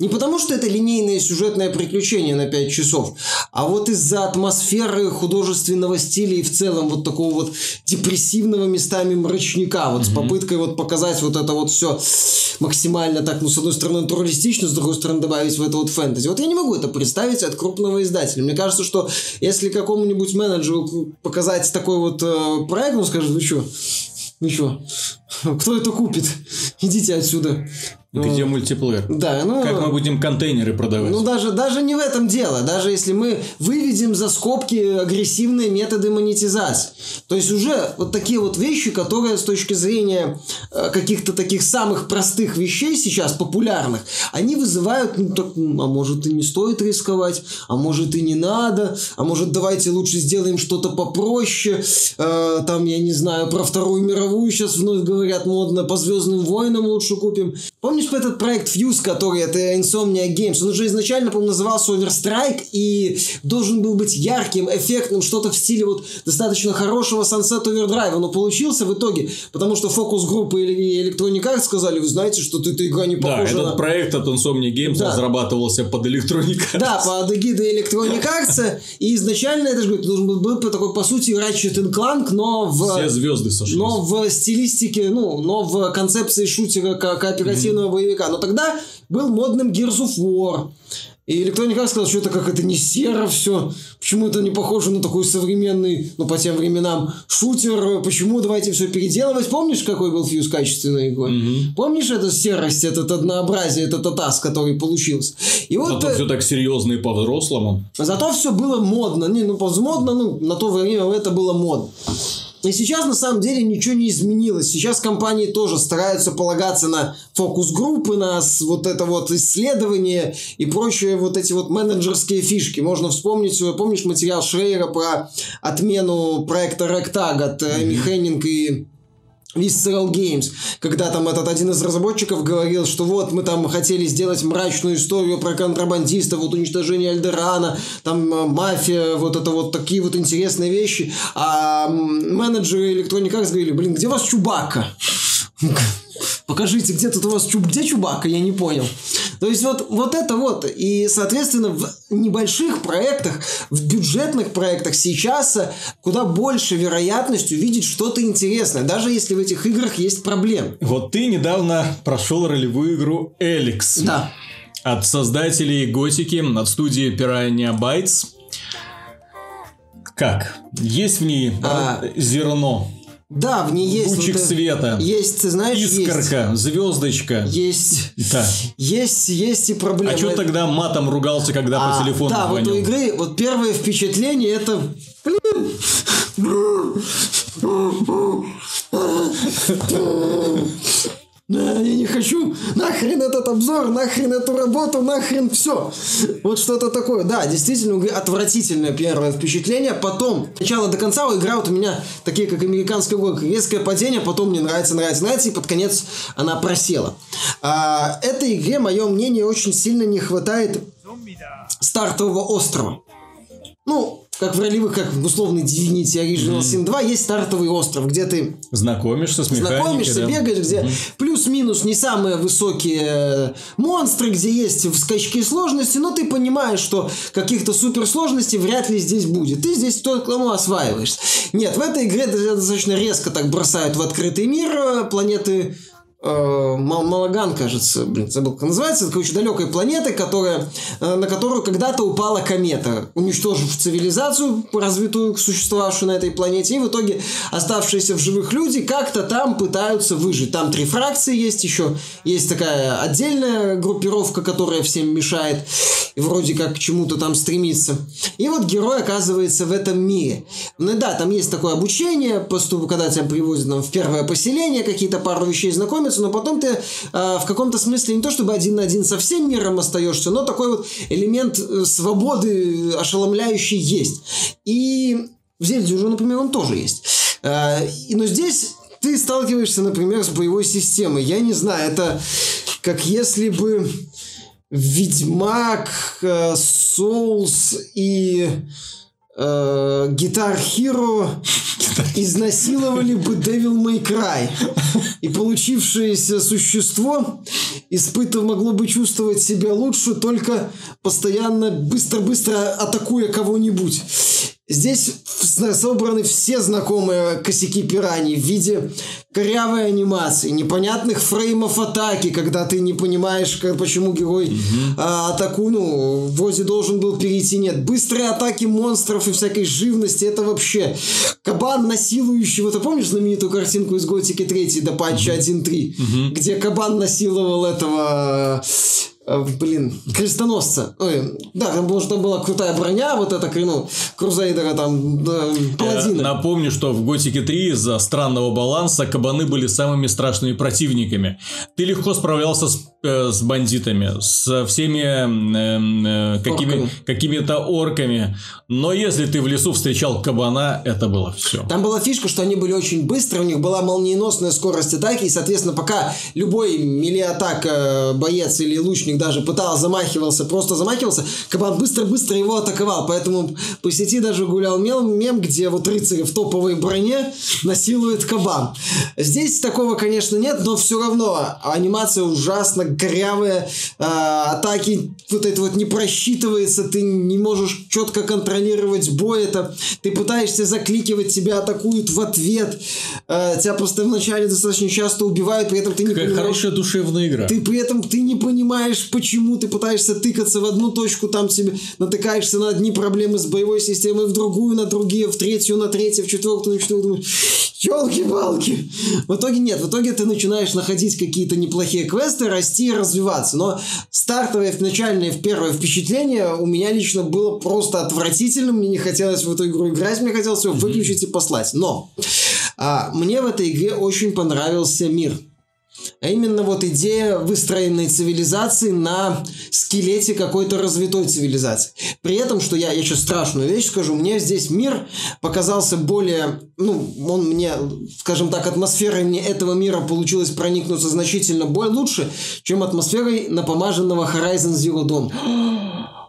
[SPEAKER 2] Не потому, что это линейное сюжетное приключение на 5 часов, а вот из-за атмосферы художественного стиля и в целом вот такого вот депрессивного местами мрачника, вот mm-hmm. с попыткой вот показать вот это вот все максимально так, ну, с одной стороны, натуралистично, с другой стороны, добавить в это вот фэнтези. Вот я не могу это представить от крупного издателя. Мне кажется, что если какому-нибудь менеджеру показать такой вот э, проект, он скажет, вы что, вы что, <laughs> кто это купит? Идите отсюда.
[SPEAKER 1] Где ну, мультиплеер?
[SPEAKER 2] Да, ну...
[SPEAKER 1] Как мы будем контейнеры продавать?
[SPEAKER 2] Ну, даже, даже не в этом дело. Даже если мы выведем за скобки агрессивные методы монетизации. То есть, уже вот такие вот вещи, которые с точки зрения э, каких-то таких самых простых вещей сейчас, популярных, они вызывают, ну, так, а может и не стоит рисковать, а может и не надо, а может давайте лучше сделаем что-то попроще. Э, там, я не знаю, про Вторую мировую сейчас вновь говорят модно, по Звездным войнам лучше купим. Помнишь, этот проект Fuse, который это Insomnia Games? Он уже изначально, по-моему, назывался Overstrike и должен был быть ярким, эффектным, что-то в стиле вот достаточно хорошего Sunset Overdrive. Но получился в итоге, потому что фокус-группы или Electronic Arts сказали, вы знаете, что эта игра не похожа
[SPEAKER 1] Да, этот
[SPEAKER 2] на...
[SPEAKER 1] проект от Insomnia Games да. разрабатывался под Electronic Arts.
[SPEAKER 2] Да, под эгидой Electronic Arts. И изначально, это же должен был быть такой, по сути, Ratchet Clank, но в...
[SPEAKER 1] Все звезды сошлись.
[SPEAKER 2] Но в стилистике, ну, но в концепции шутера ко кооперативного боевика. Но тогда был модным Gears of War. И Electronic Arts сказал, что это как это не серо все. Почему это не похоже на такой современный, ну, по тем временам, шутер? Почему давайте все переделывать? Помнишь, какой был фьюз качественной игрой? Угу. Помнишь эту серость, этот однообразие, этот атас, который получился?
[SPEAKER 1] И вот, Зато э... все так серьезно и по-взрослому.
[SPEAKER 2] Зато все было модно. Не, ну, модно, ну, на то время это было модно. И сейчас на самом деле ничего не изменилось. Сейчас компании тоже стараются полагаться на фокус-группы, на вот это вот исследование и прочие вот эти вот менеджерские фишки. Можно вспомнить, помнишь материал Шрейера про отмену проекта Ragtag от Эми mm-hmm. Хеннинг и Visceral Games, когда там этот один из разработчиков говорил, что вот мы там хотели сделать мрачную историю про контрабандиста, вот уничтожение Альдерана, там э, мафия, вот это вот такие вот интересные вещи, а менеджеры Electronic Arts говорили, блин, где у вас Чубака? <laughs> Покажите, где тут у вас Чуб... Где Чубака? Я не понял. То есть вот, вот это вот. И, соответственно, в небольших проектах, в бюджетных проектах сейчас куда больше вероятность увидеть что-то интересное, даже если в этих играх есть проблемы.
[SPEAKER 1] Вот ты недавно прошел ролевую игру Эликс.
[SPEAKER 2] Да.
[SPEAKER 1] От создателей Готики, от студии Piranha Bytes. Как? Есть в ней
[SPEAKER 2] А.
[SPEAKER 1] зерно,
[SPEAKER 2] Да, в ней есть...
[SPEAKER 1] лучик
[SPEAKER 2] вот,
[SPEAKER 1] света,
[SPEAKER 2] Есть, знаешь,
[SPEAKER 1] искорка, звездочка.
[SPEAKER 2] есть... Есть,
[SPEAKER 1] Да.
[SPEAKER 2] есть, есть и проблемы.
[SPEAKER 1] А что тогда матом ругался, когда
[SPEAKER 2] А,
[SPEAKER 1] по телефону
[SPEAKER 2] Да, вот
[SPEAKER 1] звонил?
[SPEAKER 2] у игры, вот первое впечатление это... Блин! Да, я не хочу. Нахрен этот обзор, нахрен эту работу, нахрен все. Вот что-то такое. Да, действительно, отвратительное первое впечатление. Потом, сначала до конца игра вот у меня, такие как американская горка, резкое падение, потом мне нравится, нравится, нравится, и под конец она просела. А, этой игре, мое мнение, очень сильно не хватает стартового острова. Ну, как в ролевых, как в условный Divinity Original Sin 2, есть стартовый остров, где ты
[SPEAKER 1] Знакомишься с механикой,
[SPEAKER 2] знакомишься,
[SPEAKER 1] да?
[SPEAKER 2] бегаешь, где плюс-минус не самые высокие э, монстры, где есть скачки сложности, но ты понимаешь, что каких-то суперсложностей вряд ли здесь будет. Ты здесь только ну, осваиваешься. Нет, в этой игре достаточно резко так бросают в открытый мир э, планеты Малаган, кажется, блин, забыл, как называется, такой очень далекой планеты, которая, э, на которую когда-то упала комета, уничтожив цивилизацию, развитую, существовавшую на этой планете, и в итоге оставшиеся в живых люди как-то там пытаются выжить. Там три фракции есть еще, есть такая отдельная группировка, которая всем мешает и вроде как к чему-то там стремится. И вот герой оказывается в этом мире. Ну да, там есть такое обучение, поступ, когда тебя привозят нам в первое поселение, какие-то пару вещей знакомятся, но потом ты э, в каком-то смысле не то чтобы один на один со всем миром остаешься, но такой вот элемент э, свободы ошеломляющий есть. И в Зельде уже, например, он тоже есть. Э, но здесь ты сталкиваешься, например, с боевой системой. Я не знаю, это как если бы Ведьмак, э, Souls и э, Guitar Hero <laughs> изнасиловали бы Devil May Cry. И получившееся существо испытыв могло бы чувствовать себя лучше, только постоянно быстро-быстро атакуя кого-нибудь. Здесь собраны все знакомые косяки пираний в виде корявой анимации, непонятных фреймов атаки, когда ты не понимаешь, как, почему герой а, атаку, ну, вроде должен был перейти, нет. Быстрые атаки монстров и всякой живности, это вообще кабан насилующий, ты помнишь знаменитую картинку из Готики 3 до патча 1.3, где кабан насиловал этого блин, крестоносца. Ой, да, там, потому что там была крутая броня, вот эта, ну, крузейдера там, да,
[SPEAKER 1] Я
[SPEAKER 2] паладина.
[SPEAKER 1] напомню, что в Готике 3 из-за странного баланса кабаны были самыми страшными противниками. Ты легко справлялся с, э, с бандитами, со всеми эм, э, какими,
[SPEAKER 2] Орками.
[SPEAKER 1] какими-то орками. Но если ты в лесу встречал кабана, это было все.
[SPEAKER 2] Там была фишка, что они были очень быстрые, у них была молниеносная скорость атаки, и, соответственно, пока любой мили-атак э, боец или лучник даже пытался, замахивался, просто замахивался, кабан быстро-быстро его атаковал. Поэтому по сети даже гулял мем, мем, где вот рыцари в топовой броне насилует кабан. Здесь такого, конечно, нет, но все равно анимация ужасно корявая, э, атаки вот это вот не просчитывается, ты не можешь четко контролировать бой, это ты пытаешься закликивать, тебя атакуют в ответ, э, тебя просто вначале достаточно часто убивают, при этом ты не
[SPEAKER 1] Какая
[SPEAKER 2] понимаешь...
[SPEAKER 1] хорошая душевная игра.
[SPEAKER 2] Ты при этом ты не понимаешь, почему ты пытаешься тыкаться в одну точку, там тебе натыкаешься на одни проблемы с боевой системой, в другую, на другие, в третью, на третью, в четвертую, на четвертую. Думаешь, елки-палки. В итоге нет, в итоге ты начинаешь находить какие-то неплохие квесты, расти и развиваться. Но стартовое, начальное, первое впечатление у меня лично было просто отвратительным. Мне не хотелось в эту игру играть, мне хотелось ее выключить и послать. Но а, мне в этой игре очень понравился мир. А именно вот идея выстроенной цивилизации на скелете какой-то развитой цивилизации. При этом, что я, я сейчас страшную вещь скажу, мне здесь мир показался более, ну, он мне, скажем так, атмосферой мне этого мира получилось проникнуться значительно более лучше, чем атмосферой напомаженного Horizon Zero Dawn. <gasps>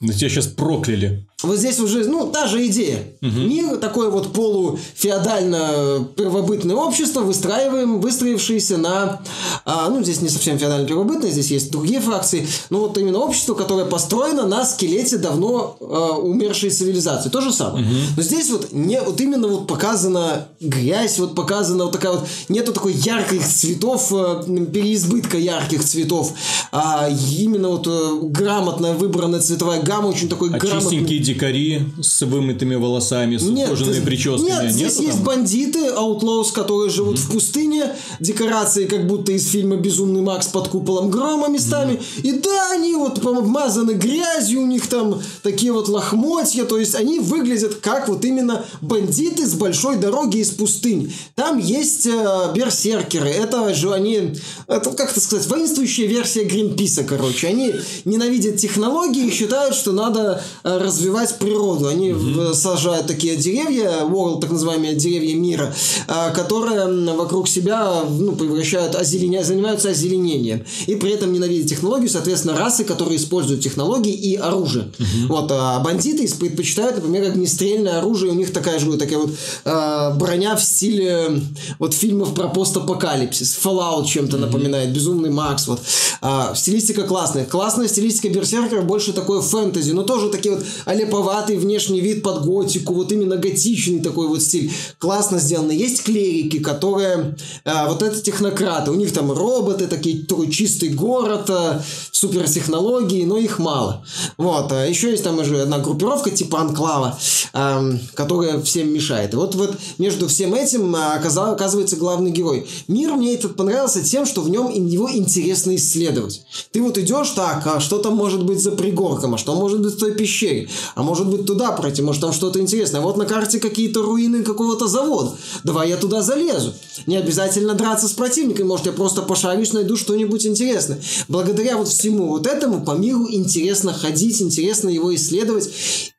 [SPEAKER 1] На тебя сейчас прокляли.
[SPEAKER 2] Вот здесь уже, ну, та же идея. Угу. Мир, такое вот полуфеодально-первобытное общество, выстраиваем, выстроившееся на... А, ну, здесь не совсем феодально-первобытное, здесь есть другие фракции. Но вот именно общество, которое построено на скелете давно а, умершей цивилизации. То же самое. Угу. Но здесь вот, не, вот именно вот показана грязь, вот показана вот такая вот... Нету такой ярких цветов, а, переизбытка ярких цветов. А именно вот а, грамотно выбранная цветовая гамма, очень такой
[SPEAKER 1] а грамотный дикари с вымытыми волосами, с нет, ухоженными прическами.
[SPEAKER 2] Нет, здесь Нету есть там? бандиты, outlaws, которые живут mm-hmm. в пустыне, декорации как будто из фильма «Безумный Макс» под куполом грома местами. Mm-hmm. И да, они вот обмазаны грязью, у них там такие вот лохмотья, то есть они выглядят как вот именно бандиты с большой дороги из пустынь. Там есть э, берсеркеры, это же они, это как это сказать, воинствующая версия Гринписа, короче. Они ненавидят технологии и считают, что надо э, развивать природу. Они mm-hmm. сажают такие деревья, world, так называемые деревья мира, а, которые вокруг себя ну, превращают, озеленя... занимаются озеленением. И при этом ненавидят технологию, соответственно, расы, которые используют технологии и оружие. Mm-hmm. Вот, а бандиты предпочитают, например, огнестрельное оружие. У них такая же такая вот а, броня в стиле вот фильмов про постапокалипсис. Fallout чем-то mm-hmm. напоминает. Безумный Макс. Вот. А, стилистика классная. Классная стилистика Берсеркера больше такое фэнтези, но тоже такие вот аляповатый внешний вид под готику, вот именно готичный такой вот стиль. Классно сделано. Есть клерики, которые а, вот это технократы. У них там роботы, такие такой чистый город, а, супертехнологии, но их мало. Вот. А еще есть там уже одна группировка типа Анклава, а, которая всем мешает. Вот, вот между всем этим а, оказал, оказывается главный герой. Мир мне этот понравился тем, что в нем его интересно исследовать. Ты вот идешь так, а что там может быть за пригорком, а что может быть в той пещере, а может быть туда пройти, может там что-то интересное. Вот на карте какие-то руины какого-то завода. Давай я туда залезу. Не обязательно драться с противником, может я просто пошарюсь, найду что-нибудь интересное. Благодаря вот всему вот этому по миру интересно ходить, интересно его исследовать.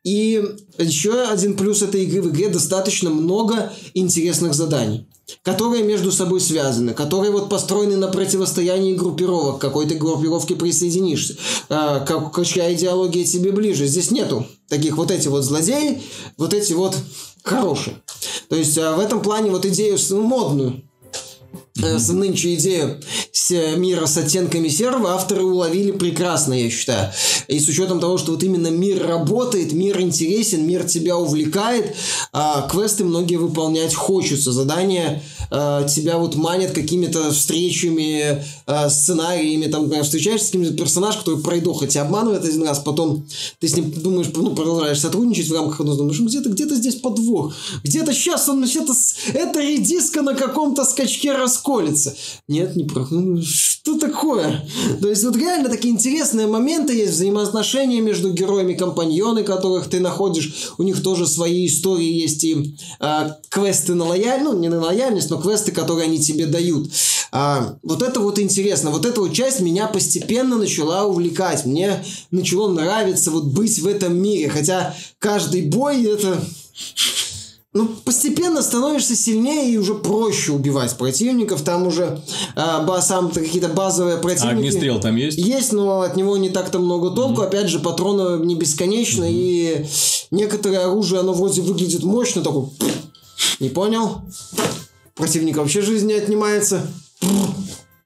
[SPEAKER 2] И еще один плюс этой игры в игре достаточно много интересных заданий которые между собой связаны, которые вот построены на противостоянии группировок, к какой-то группировке присоединишься, э, как, чья идеология тебе ближе. Здесь нету таких вот эти вот злодеи, вот эти вот хорошие. То есть э, в этом плане вот идею модную mm-hmm. нынче идею мира с оттенками серого авторы уловили прекрасно, я считаю. И с учетом того, что вот именно мир работает, мир интересен, мир тебя увлекает, а квесты многие выполнять хочется. Задания а, тебя вот манят какими-то встречами, а, сценариями, там, например, встречаешься с каким-то персонажем, который пройдоха тебя обманывает один раз, потом ты с ним думаешь, ну, продолжаешь сотрудничать в рамках одного, думаешь, «Ну, где-то где здесь подвох, где-то сейчас он, где-то это редиска на каком-то скачке расколется. Нет, не про... Что такое? То есть вот реально такие интересные моменты есть, взаимоотношения между героями, компаньоны, которых ты находишь, у них тоже свои истории есть и э, квесты на лояльность, ну не на лояльность, но квесты, которые они тебе дают. А, вот это вот интересно. Вот эта вот часть меня постепенно начала увлекать. Мне начало нравиться вот быть в этом мире. Хотя каждый бой это ну, постепенно становишься сильнее и уже проще убивать противников. Там уже а, ба, сам какие-то базовые противники. А
[SPEAKER 1] огнестрел там есть?
[SPEAKER 2] Есть, но от него не так-то много толку. Mm-hmm. Опять же, патроны не бесконечно. Mm-hmm. И некоторое оружие, оно вроде выглядит мощно. Такой, не понял? Противник вообще жизнь не отнимается.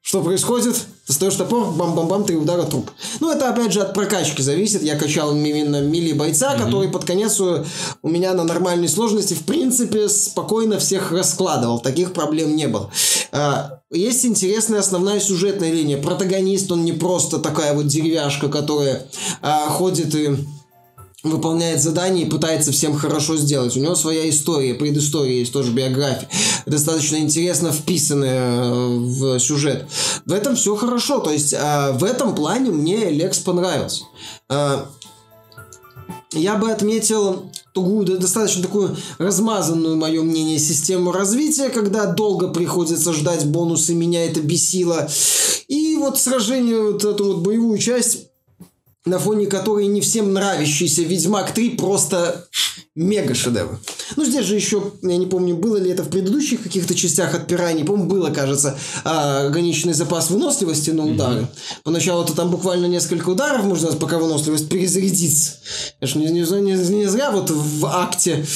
[SPEAKER 2] Что происходит? Достаешь топор, бам-бам-бам, три удара, труп. Ну, это опять же от прокачки зависит. Я качал именно мили бойца, mm-hmm. который под конец у, у меня на нормальной сложности, в принципе, спокойно всех раскладывал. Таких проблем не было. А, есть интересная основная сюжетная линия. Протагонист, он не просто такая вот деревяшка, которая а, ходит и выполняет задания и пытается всем хорошо сделать. У него своя история, предыстория есть тоже биография. Достаточно интересно вписанная э, в сюжет. В этом все хорошо. То есть э, в этом плане мне Лекс понравился. Э, я бы отметил достаточно такую размазанную, мое мнение, систему развития, когда долго приходится ждать бонусы, меня это бесило. И вот сражение, вот эту вот боевую часть на фоне которой не всем нравящийся Ведьмак 3 просто мега шедевр. Ну, здесь же еще, я не помню, было ли это в предыдущих каких-то частях от Пирани, по-моему, было, кажется, а, ограниченный запас выносливости на удары. Mm-hmm. Поначалу-то там буквально несколько ударов можно, пока выносливость перезарядится. Я же не, не, не, не зря вот в акте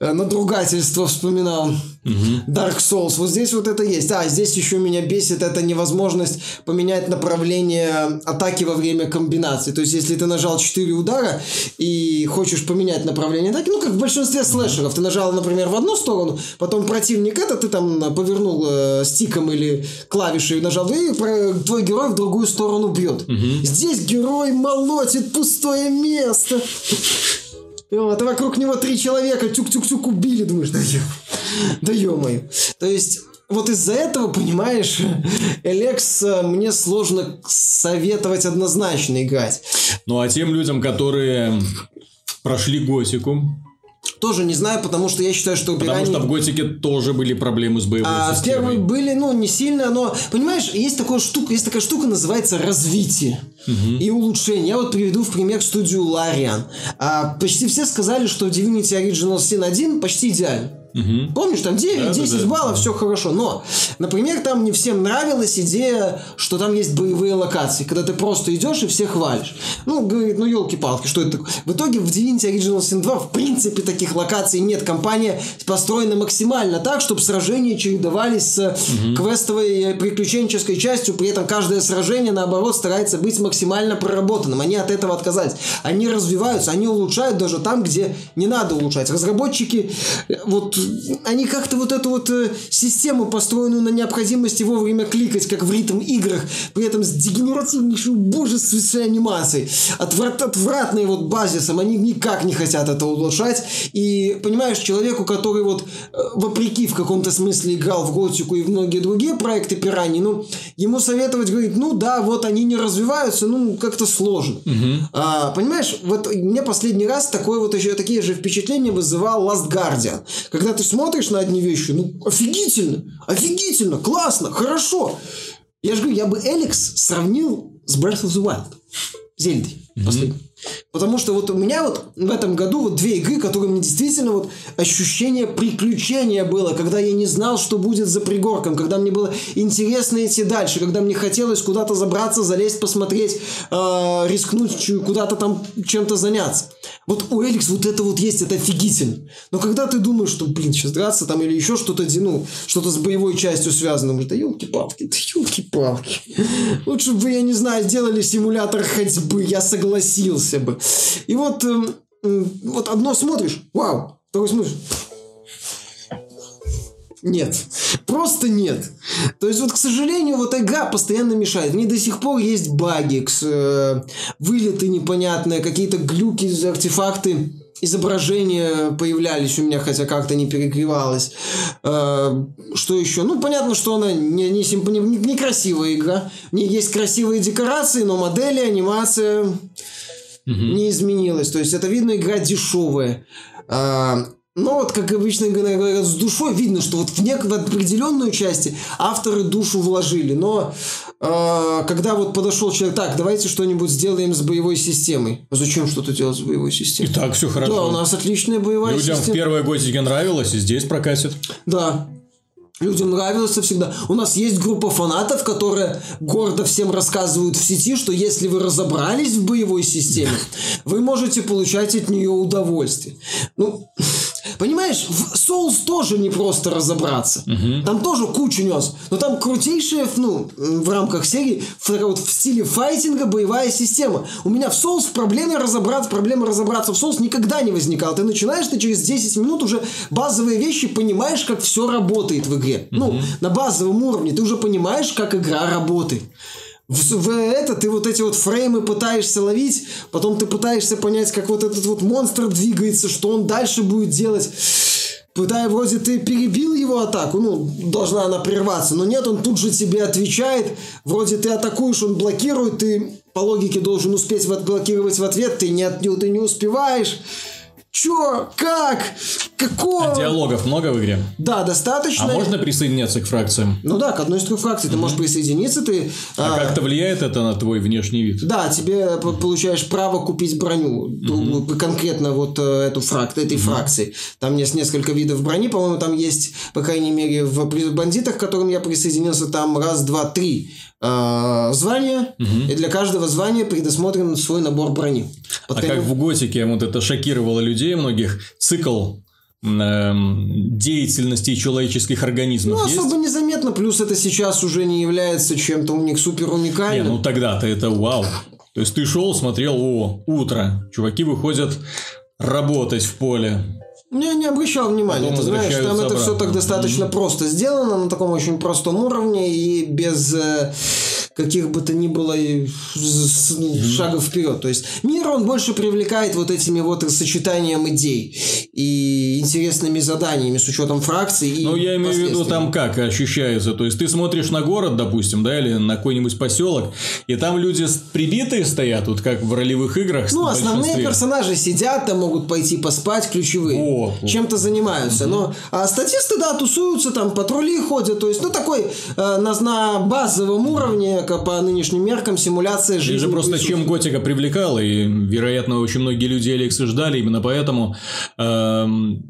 [SPEAKER 2] э, надругательство вспоминал. Mm-hmm. Dark Souls. Вот здесь вот это есть. А, здесь еще меня бесит эта невозможность поменять направление атаки во время комбинации. То есть, если ты нажал 4 удара и хочешь поменять направление атаки, ну, как в большинстве слэшеров, ты нажал, например, в одну сторону, потом противник это, ты там повернул э, стиком или клавишей нажал, и твой герой в другую сторону бьет. Угу. Здесь герой молотит пустое место. Вот, а вокруг него три человека тюк-тюк-тюк убили, думаешь, да ё, да ё-моё. То есть, вот из-за этого, понимаешь, Элекс э, мне сложно советовать однозначно играть.
[SPEAKER 1] Ну, а тем людям, которые прошли Готику,
[SPEAKER 2] тоже не знаю, потому что я считаю, что
[SPEAKER 1] Потому что в Готике тоже были проблемы с боевой
[SPEAKER 2] а, системой. В первой были, ну, не сильно, но, понимаешь, есть такая штука, есть такая штука, называется развитие угу. и улучшение. Я вот приведу в пример студию Лариан. А, почти все сказали, что Divinity Original Sin 1 почти идеально. Угу. Помнишь, там 9, да, 10 да, баллов, да. все хорошо. Но, например, там не всем нравилась идея, что там есть боевые локации, когда ты просто идешь и всех хвалишь. Ну, говорит, ну елки-палки, что это такое? В итоге в Divinity Original Sin 2 в принципе таких локаций нет. Компания построена максимально так, чтобы сражения чередовались с угу. квестовой приключенческой частью, при этом каждое сражение, наоборот, старается быть максимально проработанным. Они от этого отказались. Они развиваются, они улучшают даже там, где не надо улучшать. Разработчики э, вот они как-то вот эту вот э, систему, построенную на необходимости вовремя кликать, как в ритм играх, при этом с дегенеративнейшей убожественной анимацией, отврат, отвратной вот базисом, они никак не хотят это улучшать. И, понимаешь, человеку, который вот э, вопреки в каком-то смысле играл в Готику и в многие другие проекты Пирани, ну, ему советовать, говорить, ну да, вот они не развиваются, ну, как-то сложно. Угу. А, понимаешь, вот мне последний раз такое вот еще такие же впечатления вызывал Last Guardian. Когда ты смотришь на одни вещи, ну, офигительно, офигительно, классно, хорошо. Я же говорю, я бы Эликс сравнил с Breath of the Wild. Зельдой. Mm-hmm. Потому что вот у меня вот в этом году вот две игры, которые мне действительно вот ощущение приключения было, когда я не знал, что будет за пригорком, когда мне было интересно идти дальше, когда мне хотелось куда-то забраться, залезть, посмотреть, э, рискнуть, куда-то там чем-то заняться. Вот у Эликс вот это вот есть, это офигительно. Но когда ты думаешь, что, блин, сейчас драться там или еще что-то, ну, что-то с боевой частью связано, да елки-палки, да елки-палки. Лучше бы, я не знаю, сделали симулятор ходьбы, я согласился бы. И вот, э, вот одно смотришь, вау, второй смотришь, нет. Просто нет. То есть, вот, к сожалению, вот игра постоянно мешает. Мне до сих пор есть баги, э, вылеты непонятные, какие-то глюки, артефакты изображения появлялись у меня, хотя как-то не перегревалось. Э, что еще? Ну, понятно, что она не, не, симп... не, не красивая игра. В ней есть красивые декорации, но модели, анимация угу. не изменилась. То есть, это видно, игра дешевая. Э, но вот, как обычно говорят, с душой видно, что вот в, нек- в определенную части авторы душу вложили. Но э, когда вот подошел человек, так, давайте что-нибудь сделаем с боевой системой. А зачем что-то делать с боевой системой?
[SPEAKER 1] И так все хорошо.
[SPEAKER 2] Да, у нас отличная боевая
[SPEAKER 1] Людям
[SPEAKER 2] система.
[SPEAKER 1] Людям в первой годике нравилось, и здесь прокатит.
[SPEAKER 2] Да. Людям нравилось всегда. У нас есть группа фанатов, которые гордо всем рассказывают в сети, что если вы разобрались в боевой системе, <laughs> вы можете получать от нее удовольствие. Ну, Понимаешь, в Souls тоже не просто разобраться. Угу. Там тоже кучу нес. Но там крутейшая, ну, в рамках серии, в, вот, в стиле файтинга боевая система. У меня в Souls проблемы разобраться, проблема разобраться в Souls никогда не возникала. Ты начинаешь, ты через 10 минут уже базовые вещи понимаешь, как все работает в игре. Угу. Ну, на базовом уровне ты уже понимаешь, как игра работает в, в это ты вот эти вот фреймы пытаешься ловить, потом ты пытаешься понять, как вот этот вот монстр двигается, что он дальше будет делать. Пытая, вроде ты перебил его атаку, ну, должна она прерваться, но нет, он тут же тебе отвечает, вроде ты атакуешь, он блокирует, ты по логике должен успеть блокировать в ответ, ты не, ты не успеваешь. Чё? Как? какого...
[SPEAKER 1] А диалогов много в игре?
[SPEAKER 2] Да, достаточно.
[SPEAKER 1] А можно присоединяться к фракциям?
[SPEAKER 2] Ну да, к одной из трех фракций ты можешь присоединиться, ты...
[SPEAKER 1] А, как-то влияет это на твой внешний вид?
[SPEAKER 2] Да, тебе получаешь право купить броню, ту- конкретно вот э, эту фрак, этой фракции. Там есть несколько видов брони, по-моему, там есть, по крайней мере, в бандитах, к которым я присоединился, там раз, два, три э, звания, и для каждого звания предусмотрен свой набор брони. Под
[SPEAKER 1] А
[SPEAKER 2] конец-
[SPEAKER 1] как в Готике вот это шокировало людей многих, цикл эм, деятельности человеческих организмов
[SPEAKER 2] Ну,
[SPEAKER 1] есть?
[SPEAKER 2] особо незаметно, плюс это сейчас уже не является чем-то у них супер
[SPEAKER 1] Не,
[SPEAKER 2] уникальным.
[SPEAKER 1] ну тогда-то это вау. То есть ты шел, смотрел, о, утро, чуваки выходят работать в поле.
[SPEAKER 2] Я не обращал внимания,
[SPEAKER 1] Потом
[SPEAKER 2] ты знаешь, там
[SPEAKER 1] возвращаются
[SPEAKER 2] это все
[SPEAKER 1] обратно.
[SPEAKER 2] так достаточно просто сделано, на таком очень простом уровне и без э, каких бы то ни было с- шагов вперед. То есть мир он больше привлекает вот этими вот сочетанием идей и интересными заданиями с учетом фракций.
[SPEAKER 1] Ну, я имею в виду там как ощущается. То есть ты смотришь на город, допустим, да, или на какой-нибудь поселок, и там люди прибитые стоят, вот как в ролевых играх.
[SPEAKER 2] Ну, основные персонажи сидят, там могут пойти поспать, ключевые.
[SPEAKER 1] Вот.
[SPEAKER 2] Чем-то занимаются. Но а статисты, да, тусуются, там патрули ходят. То есть, ну, такой э, на, на базовом уровне, как по нынешним меркам, симуляция
[SPEAKER 1] Или
[SPEAKER 2] жизни.
[SPEAKER 1] же просто чем Готика привлекала, и, вероятно, очень многие люди Алекса ждали, именно поэтому эм,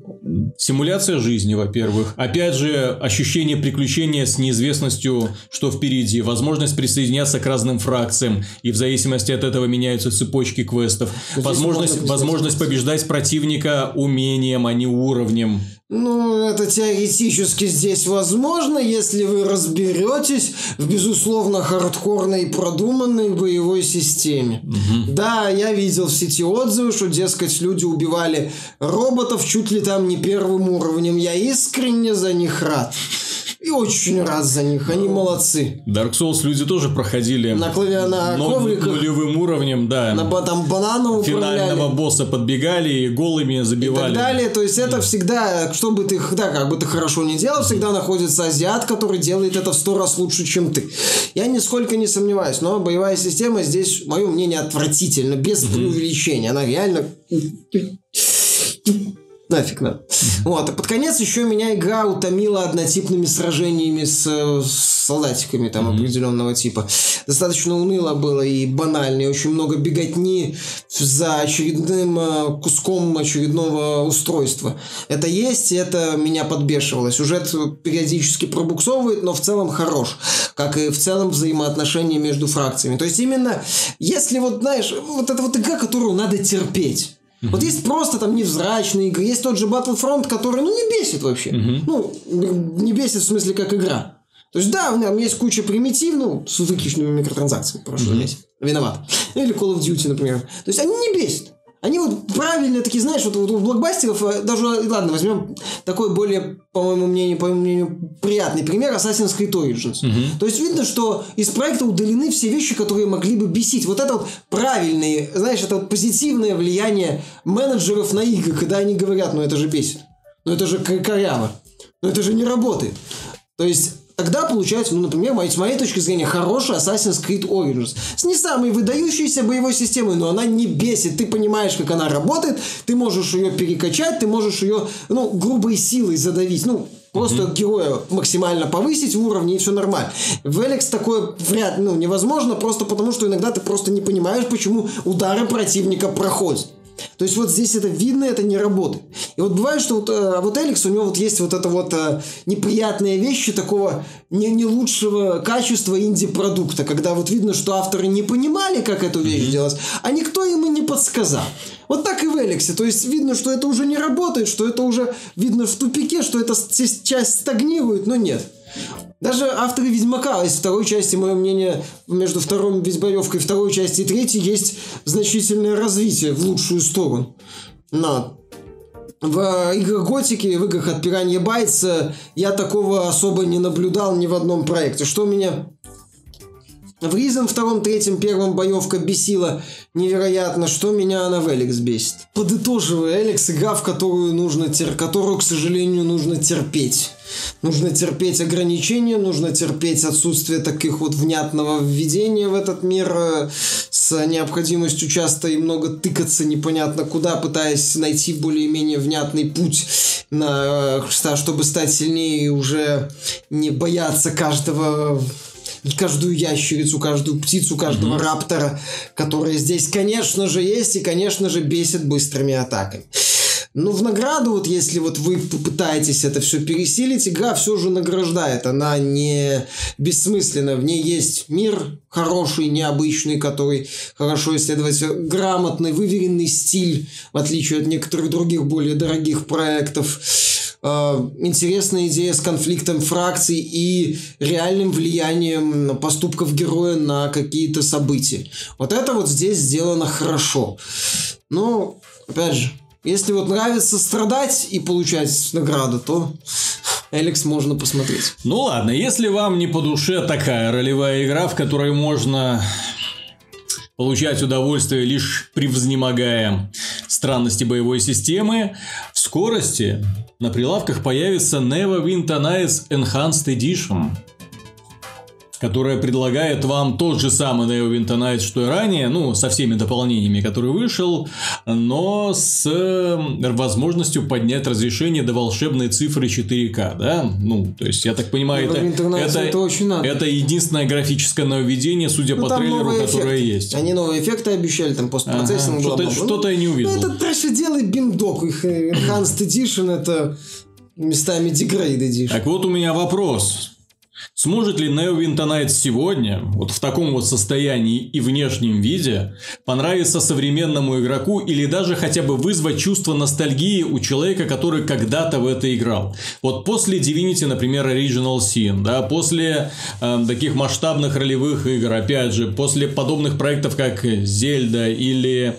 [SPEAKER 1] симуляция жизни, во-первых. Опять же, ощущение приключения с неизвестностью, что впереди, возможность присоединяться к разным фракциям, и в зависимости от этого меняются цепочки квестов. Возможность,
[SPEAKER 2] можно
[SPEAKER 1] возможность побеждать противника умением, а не уровнем.
[SPEAKER 2] Ну, это теоретически здесь возможно, если вы разберетесь в, безусловно, хардкорной и продуманной боевой системе. Да, я видел в сети отзывы, что, дескать, люди убивали роботов чуть ли там не первым уровнем. Я искренне за них рад. И очень рад за них, они молодцы.
[SPEAKER 1] Dark Souls люди тоже проходили
[SPEAKER 2] На клаве- на
[SPEAKER 1] но-
[SPEAKER 2] ковриках.
[SPEAKER 1] нулевым уровнем, да.
[SPEAKER 2] На там бананом
[SPEAKER 1] финального
[SPEAKER 2] управляли.
[SPEAKER 1] босса подбегали и голыми
[SPEAKER 2] и
[SPEAKER 1] забивали.
[SPEAKER 2] так далее. То есть это всегда, что бы ты, да, как бы ты хорошо не делал, всегда находится азиат, который делает это в сто раз лучше, чем ты. Я нисколько не сомневаюсь, но боевая система здесь, мое мнение, отвратительно, без преувеличения. Она реально нафиг надо. Вот, а под конец еще меня игра утомила однотипными сражениями с, с солдатиками там определенного типа. Достаточно уныло было и банально, и очень много беготни за очередным э, куском очередного устройства. Это есть, и это меня подбешивало. Сюжет периодически пробуксовывает, но в целом хорош. Как и в целом взаимоотношения между фракциями. То есть именно, если вот, знаешь, вот это вот игра, которую надо терпеть. Вот есть просто там невзрачные игры, есть тот же Battlefront, который, ну, не бесит вообще. Ну, не бесит в смысле как игра. То есть, да, у меня есть куча примитив, ну, с выкишными микротранзакциями, прошу заметить. Виноват. Или Call of Duty, например. То есть, они не бесят. Они вот правильно такие, знаешь, вот, вот у блокбастеров, э, даже, ладно, возьмем такой более, по моему мнению, по моему мнению, приятный пример Assassin's Creed Origins. То есть видно, что из проекта удалены все вещи, которые могли бы бесить. Вот это вот правильное, знаешь, это вот позитивное влияние менеджеров на игры, когда они говорят, ну это же бесит, ну это же коряво, ну это же не работает. То есть Тогда получается, ну, например, с моей точки зрения, хороший Assassin's Creed Origins. С не самой выдающейся боевой системой, но она не бесит. Ты понимаешь, как она работает, ты можешь ее перекачать, ты можешь ее, ну, грубой силой задавить. Ну, Просто героя максимально повысить в уровне, и все нормально. В Эликс такое вряд ну, невозможно, просто потому что иногда ты просто не понимаешь, почему удары противника проходят. То есть вот здесь это видно, это не работает. И вот бывает, что вот, э, вот Эликс, у него вот есть вот это вот э, неприятные вещи такого не, не лучшего качества инди-продукта, когда вот видно, что авторы не понимали, как эту вещь делать, а никто им и не подсказал. Вот так и в Эликсе. То есть видно, что это уже не работает, что это уже видно в тупике, что эта часть стагнирует, но нет. Даже авторы Ведьмака из второй части, мое мнение, между второй Ведьмаревкой и второй части и третьей есть значительное развитие в лучшую сторону. Но в играх Готики, в играх от Piranha Bytes я такого особо не наблюдал ни в одном проекте. Что меня В Ризен втором, третьем, первом боевка бесила невероятно, что меня она в Эликс бесит. Подытоживая, Эликс игра, в которую нужно тер... которую, к сожалению, нужно терпеть. Нужно терпеть ограничения, нужно терпеть отсутствие таких вот внятного введения в этот мир э, с необходимостью часто и много тыкаться непонятно куда, пытаясь найти более-менее внятный путь, на, э, чтобы стать сильнее и уже не бояться каждого каждую ящерицу, каждую птицу, каждого mm-hmm. раптора, которые здесь, конечно же, есть и, конечно же, бесит быстрыми атаками. Но в награду, вот если вот вы попытаетесь это все пересилить, игра все же награждает. Она не бессмысленна. В ней есть мир хороший, необычный, который хорошо исследовать, грамотный, выверенный стиль, в отличие от некоторых других более дорогих проектов Э, интересная идея с конфликтом фракций и реальным влиянием поступков героя на какие-то события. Вот это вот здесь сделано хорошо. Но, опять же, если вот нравится страдать и получать награду, то Эликс можно посмотреть.
[SPEAKER 1] Ну ладно, если вам не по душе такая ролевая игра, в которой можно получать удовольствие лишь превзнемогая странности боевой системы, скорости на прилавках появится Neverwinter Nights Enhanced Edition – которая предлагает вам тот же самый Neverwinter Nights, что и ранее, ну, со всеми дополнениями, который вышел, но с возможностью поднять разрешение до волшебной цифры 4К, да? Ну, то есть, я так понимаю, это, это, это, очень надо. это единственное графическое нововведение, судя ну, по трейлеру, которое эффекты. есть.
[SPEAKER 2] Они новые эффекты обещали, там постпроцессинг
[SPEAKER 1] ага, Что-то, что-то я не увидел. Ну,
[SPEAKER 2] это трэш и делай бимдок, их Enhanced Edition, это местами Degrade Edition.
[SPEAKER 1] Так вот у меня вопрос. Сможет ли Neverwinter Nights сегодня, вот в таком вот состоянии и внешнем виде, понравиться современному игроку или даже хотя бы вызвать чувство ностальгии у человека, который когда-то в это играл? Вот после Divinity, например, Original Sin, да, после э, таких масштабных ролевых игр, опять же, после подобных проектов, как Zelda или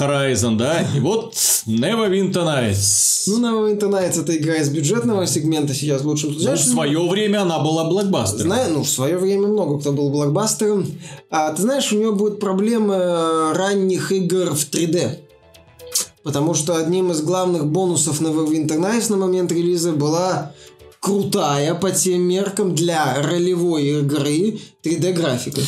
[SPEAKER 1] Horizon, да, и вот Neverwinter Nights.
[SPEAKER 2] Ну, Neverwinter Nights это игра из бюджетного сегмента сейчас лучше.
[SPEAKER 1] Ну, в свое время она была блокбастером.
[SPEAKER 2] Знаю, ну, в свое время много кто был блокбастером. А ты знаешь, у него будет проблема э, ранних игр в 3D. Потому что одним из главных бонусов Neverwinter Nights на момент релиза была крутая по тем меркам для ролевой игры 3D графика.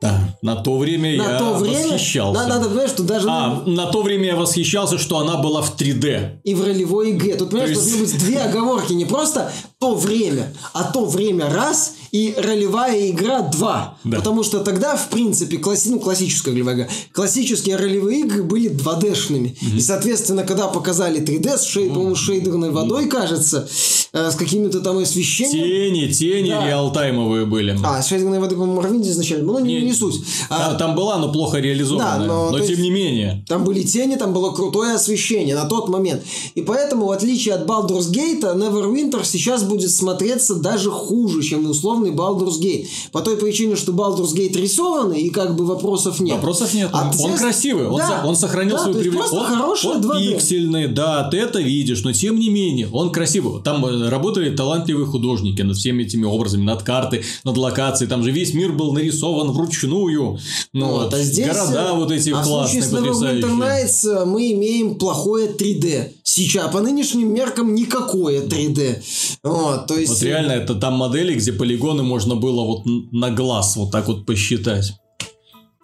[SPEAKER 1] Да, на то время на я то время, восхищался.
[SPEAKER 2] Надо, надо понимать, что даже...
[SPEAKER 1] А, на то время я восхищался, что она была в 3D.
[SPEAKER 2] И в ролевой игре. Тут, понимаешь, есть... должны быть две оговорки. Не просто то время, а то время раз и ролевая игра два. Да. Потому что тогда, в принципе, класси... ну, классическая ролевая игра, классические ролевые игры были 2D-шными. Угу. И, соответственно, когда показали 3D с шей... по-моему, шейдерной водой, кажется, э, с какими-то там освещениями.
[SPEAKER 1] Тени, тени да. реалтаймовые были.
[SPEAKER 2] А, с шейдерной водой, по-моему, Равинди изначально. Ну, не, не, суть.
[SPEAKER 1] А, там была, но плохо реализованная. Да, но, но тем есть, не менее.
[SPEAKER 2] Там были тени, там было крутое освещение на тот момент. И поэтому, в отличие от Baldur's Gate, Neverwinter сейчас будет смотреться даже хуже, чем условный Baldur's Gate. По той причине, что Baldur's Gate рисованный, и как бы вопросов нет.
[SPEAKER 1] Вопросов нет. А он здесь... красивый, он, да, он сохранил да, свою привлекательность. Он, он 2D. пиксельный, да, ты это видишь, но тем не менее, он красивый. Там э, работали талантливые художники над всеми этими образами, над картой, над локацией. Там же весь мир был нарисован вручную. Ну, вот, а здесь, города вот эти а классные, потрясающие.
[SPEAKER 2] В Nights мы имеем плохое 3D. Сейчас, по нынешним меркам, никакое 3D. Вот, то есть...
[SPEAKER 1] вот реально, это там модели, где полигоны можно было вот на глаз вот так вот посчитать.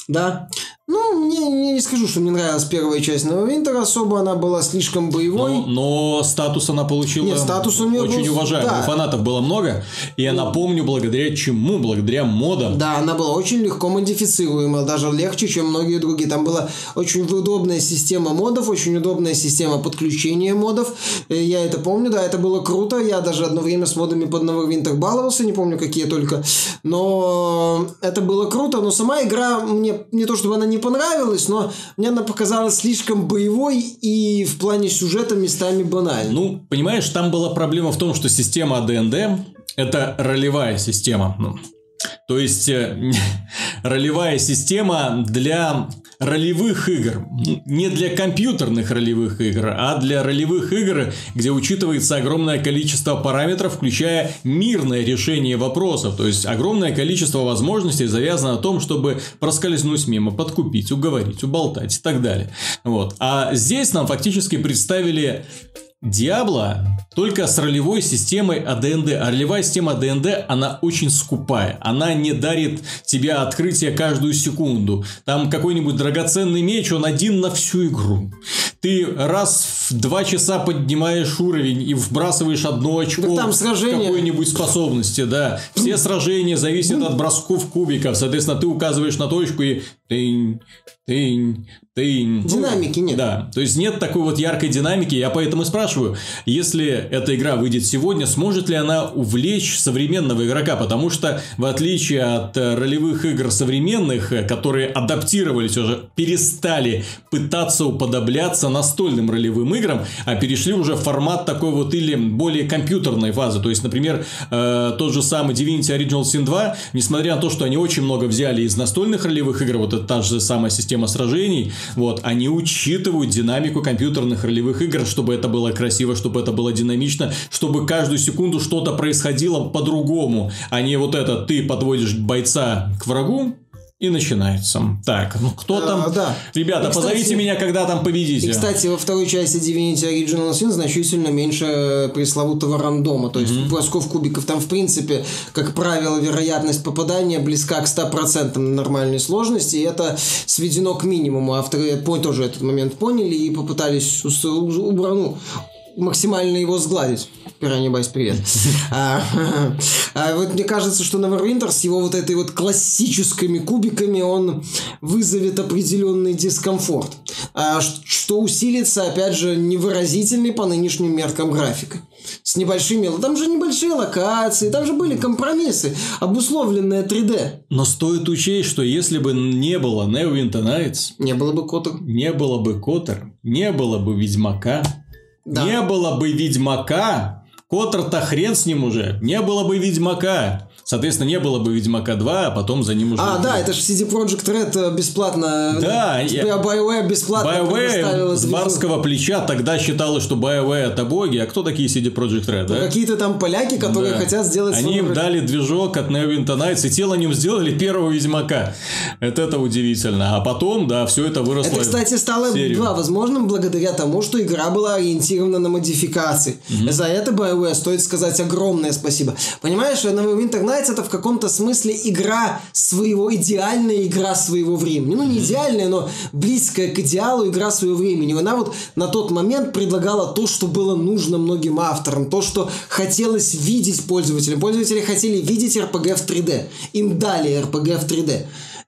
[SPEAKER 2] Да. Ну, мне, мне не скажу, что мне нравилась первая часть Neverwinter особо, она была слишком боевой.
[SPEAKER 1] Но, но статус она получила Нет, статус у нее очень был... уважаемый. Да. Фанатов было много. И я напомню, благодаря чему? Благодаря модам.
[SPEAKER 2] Да, она была очень легко модифицируема, даже легче, чем многие другие. Там была очень удобная система модов, очень удобная система подключения модов. Э, я это помню, да, это было круто. Я даже одно время с модами под Neverwinter баловался, не помню какие только. Но это было круто, но сама игра мне не то чтобы она не понравилась, но мне она показалась слишком боевой и в плане сюжета местами банальной.
[SPEAKER 1] Ну, понимаешь, там была проблема в том, что система АДНД – это ролевая система. Ну, то есть, э, <laughs> ролевая система для ролевых игр. Не для компьютерных ролевых игр, а для ролевых игр, где учитывается огромное количество параметров, включая мирное решение вопросов. То есть, огромное количество возможностей завязано на том, чтобы проскользнуть мимо, подкупить, уговорить, уболтать и так далее. Вот. А здесь нам фактически представили Диабло только с ролевой системой АДНД. А ролевая система АДНД, она очень скупая. Она не дарит тебе открытие каждую секунду. Там какой-нибудь драгоценный меч, он один на всю игру. Ты раз в два часа поднимаешь уровень и вбрасываешь одно очко
[SPEAKER 2] там сражения.
[SPEAKER 1] какой-нибудь способности, да. Все сражения зависят от бросков кубиков. Соответственно, ты указываешь на точку и тынь, тынь, тынь.
[SPEAKER 2] Динамики нет.
[SPEAKER 1] Да, то есть нет такой вот яркой динамики. Я поэтому и спрашиваю, если эта игра выйдет сегодня, сможет ли она увлечь современного игрока? Потому что, в отличие от э, ролевых игр современных, э, которые адаптировались уже, перестали пытаться уподобляться настольным ролевым играм, а перешли уже в формат такой вот или более компьютерной фазы. То есть, например, э, тот же самый Divinity Original Sin 2, несмотря на то, что они очень много взяли из настольных ролевых игр, вот это та же самая система сражений, вот, они учитывают динамику компьютерных ролевых игр, чтобы это было красиво, чтобы это было динамично, чтобы каждую секунду что-то происходило по-другому, а не вот это ты подводишь бойца к врагу, и начинается. Так, ну кто там?
[SPEAKER 2] А, да.
[SPEAKER 1] Ребята, и, кстати, позовите меня, когда там победите.
[SPEAKER 2] И, кстати, во второй части Divinity Original Sin значительно меньше пресловутого рандома. То есть, mm-hmm. бросков кубиков там, в принципе, как правило, вероятность попадания близка к 100% на нормальной сложности. И это сведено к минимуму. Авторы тоже этот момент поняли и попытались ну, максимально его сгладить. Пиранья Байс, привет. а, а, вот мне кажется, что Neverwinter с его вот этой вот классическими кубиками он вызовет определенный дискомфорт. А, что усилится, опять же, невыразительный по нынешним меркам графикой. С небольшими... Там же небольшие локации, там же были компромиссы, обусловленные 3D.
[SPEAKER 1] Но стоит учесть, что если бы не было Neverwinter Nights...
[SPEAKER 2] Не было бы Котор.
[SPEAKER 1] Не было бы Котор, не было бы Ведьмака, да. Не было бы Ведьмака, Котор-то хрен с ним уже. Не было бы Ведьмака. Соответственно, не было бы Ведьмака 2, а потом за ним уже...
[SPEAKER 2] А, да, это же CD Projekt Red э, бесплатно...
[SPEAKER 1] Да.
[SPEAKER 2] Я... BioWare бесплатно
[SPEAKER 1] BioWare с барского плеча тогда считалось, что BioWare это боги. А кто такие CD Projekt Red, да?
[SPEAKER 2] Какие-то там поляки, которые да. хотят сделать...
[SPEAKER 1] Они им дали движок от Neverwinter Nights, и те на нем сделали первого Ведьмака. Это, это удивительно. А потом, да, все это выросло
[SPEAKER 2] Это, кстати, стало да, возможным благодаря тому, что игра была ориентирована на модификации. Угу. За это BioWare стоит сказать огромное спасибо. Понимаешь, Neverwinter Nights Nights это в каком-то смысле игра своего, идеальная игра своего времени. Ну, не идеальная, но близкая к идеалу игра своего времени. Она вот на тот момент предлагала то, что было нужно многим авторам, то, что хотелось видеть пользователям. Пользователи хотели видеть RPG в 3D. Им дали RPG в 3D.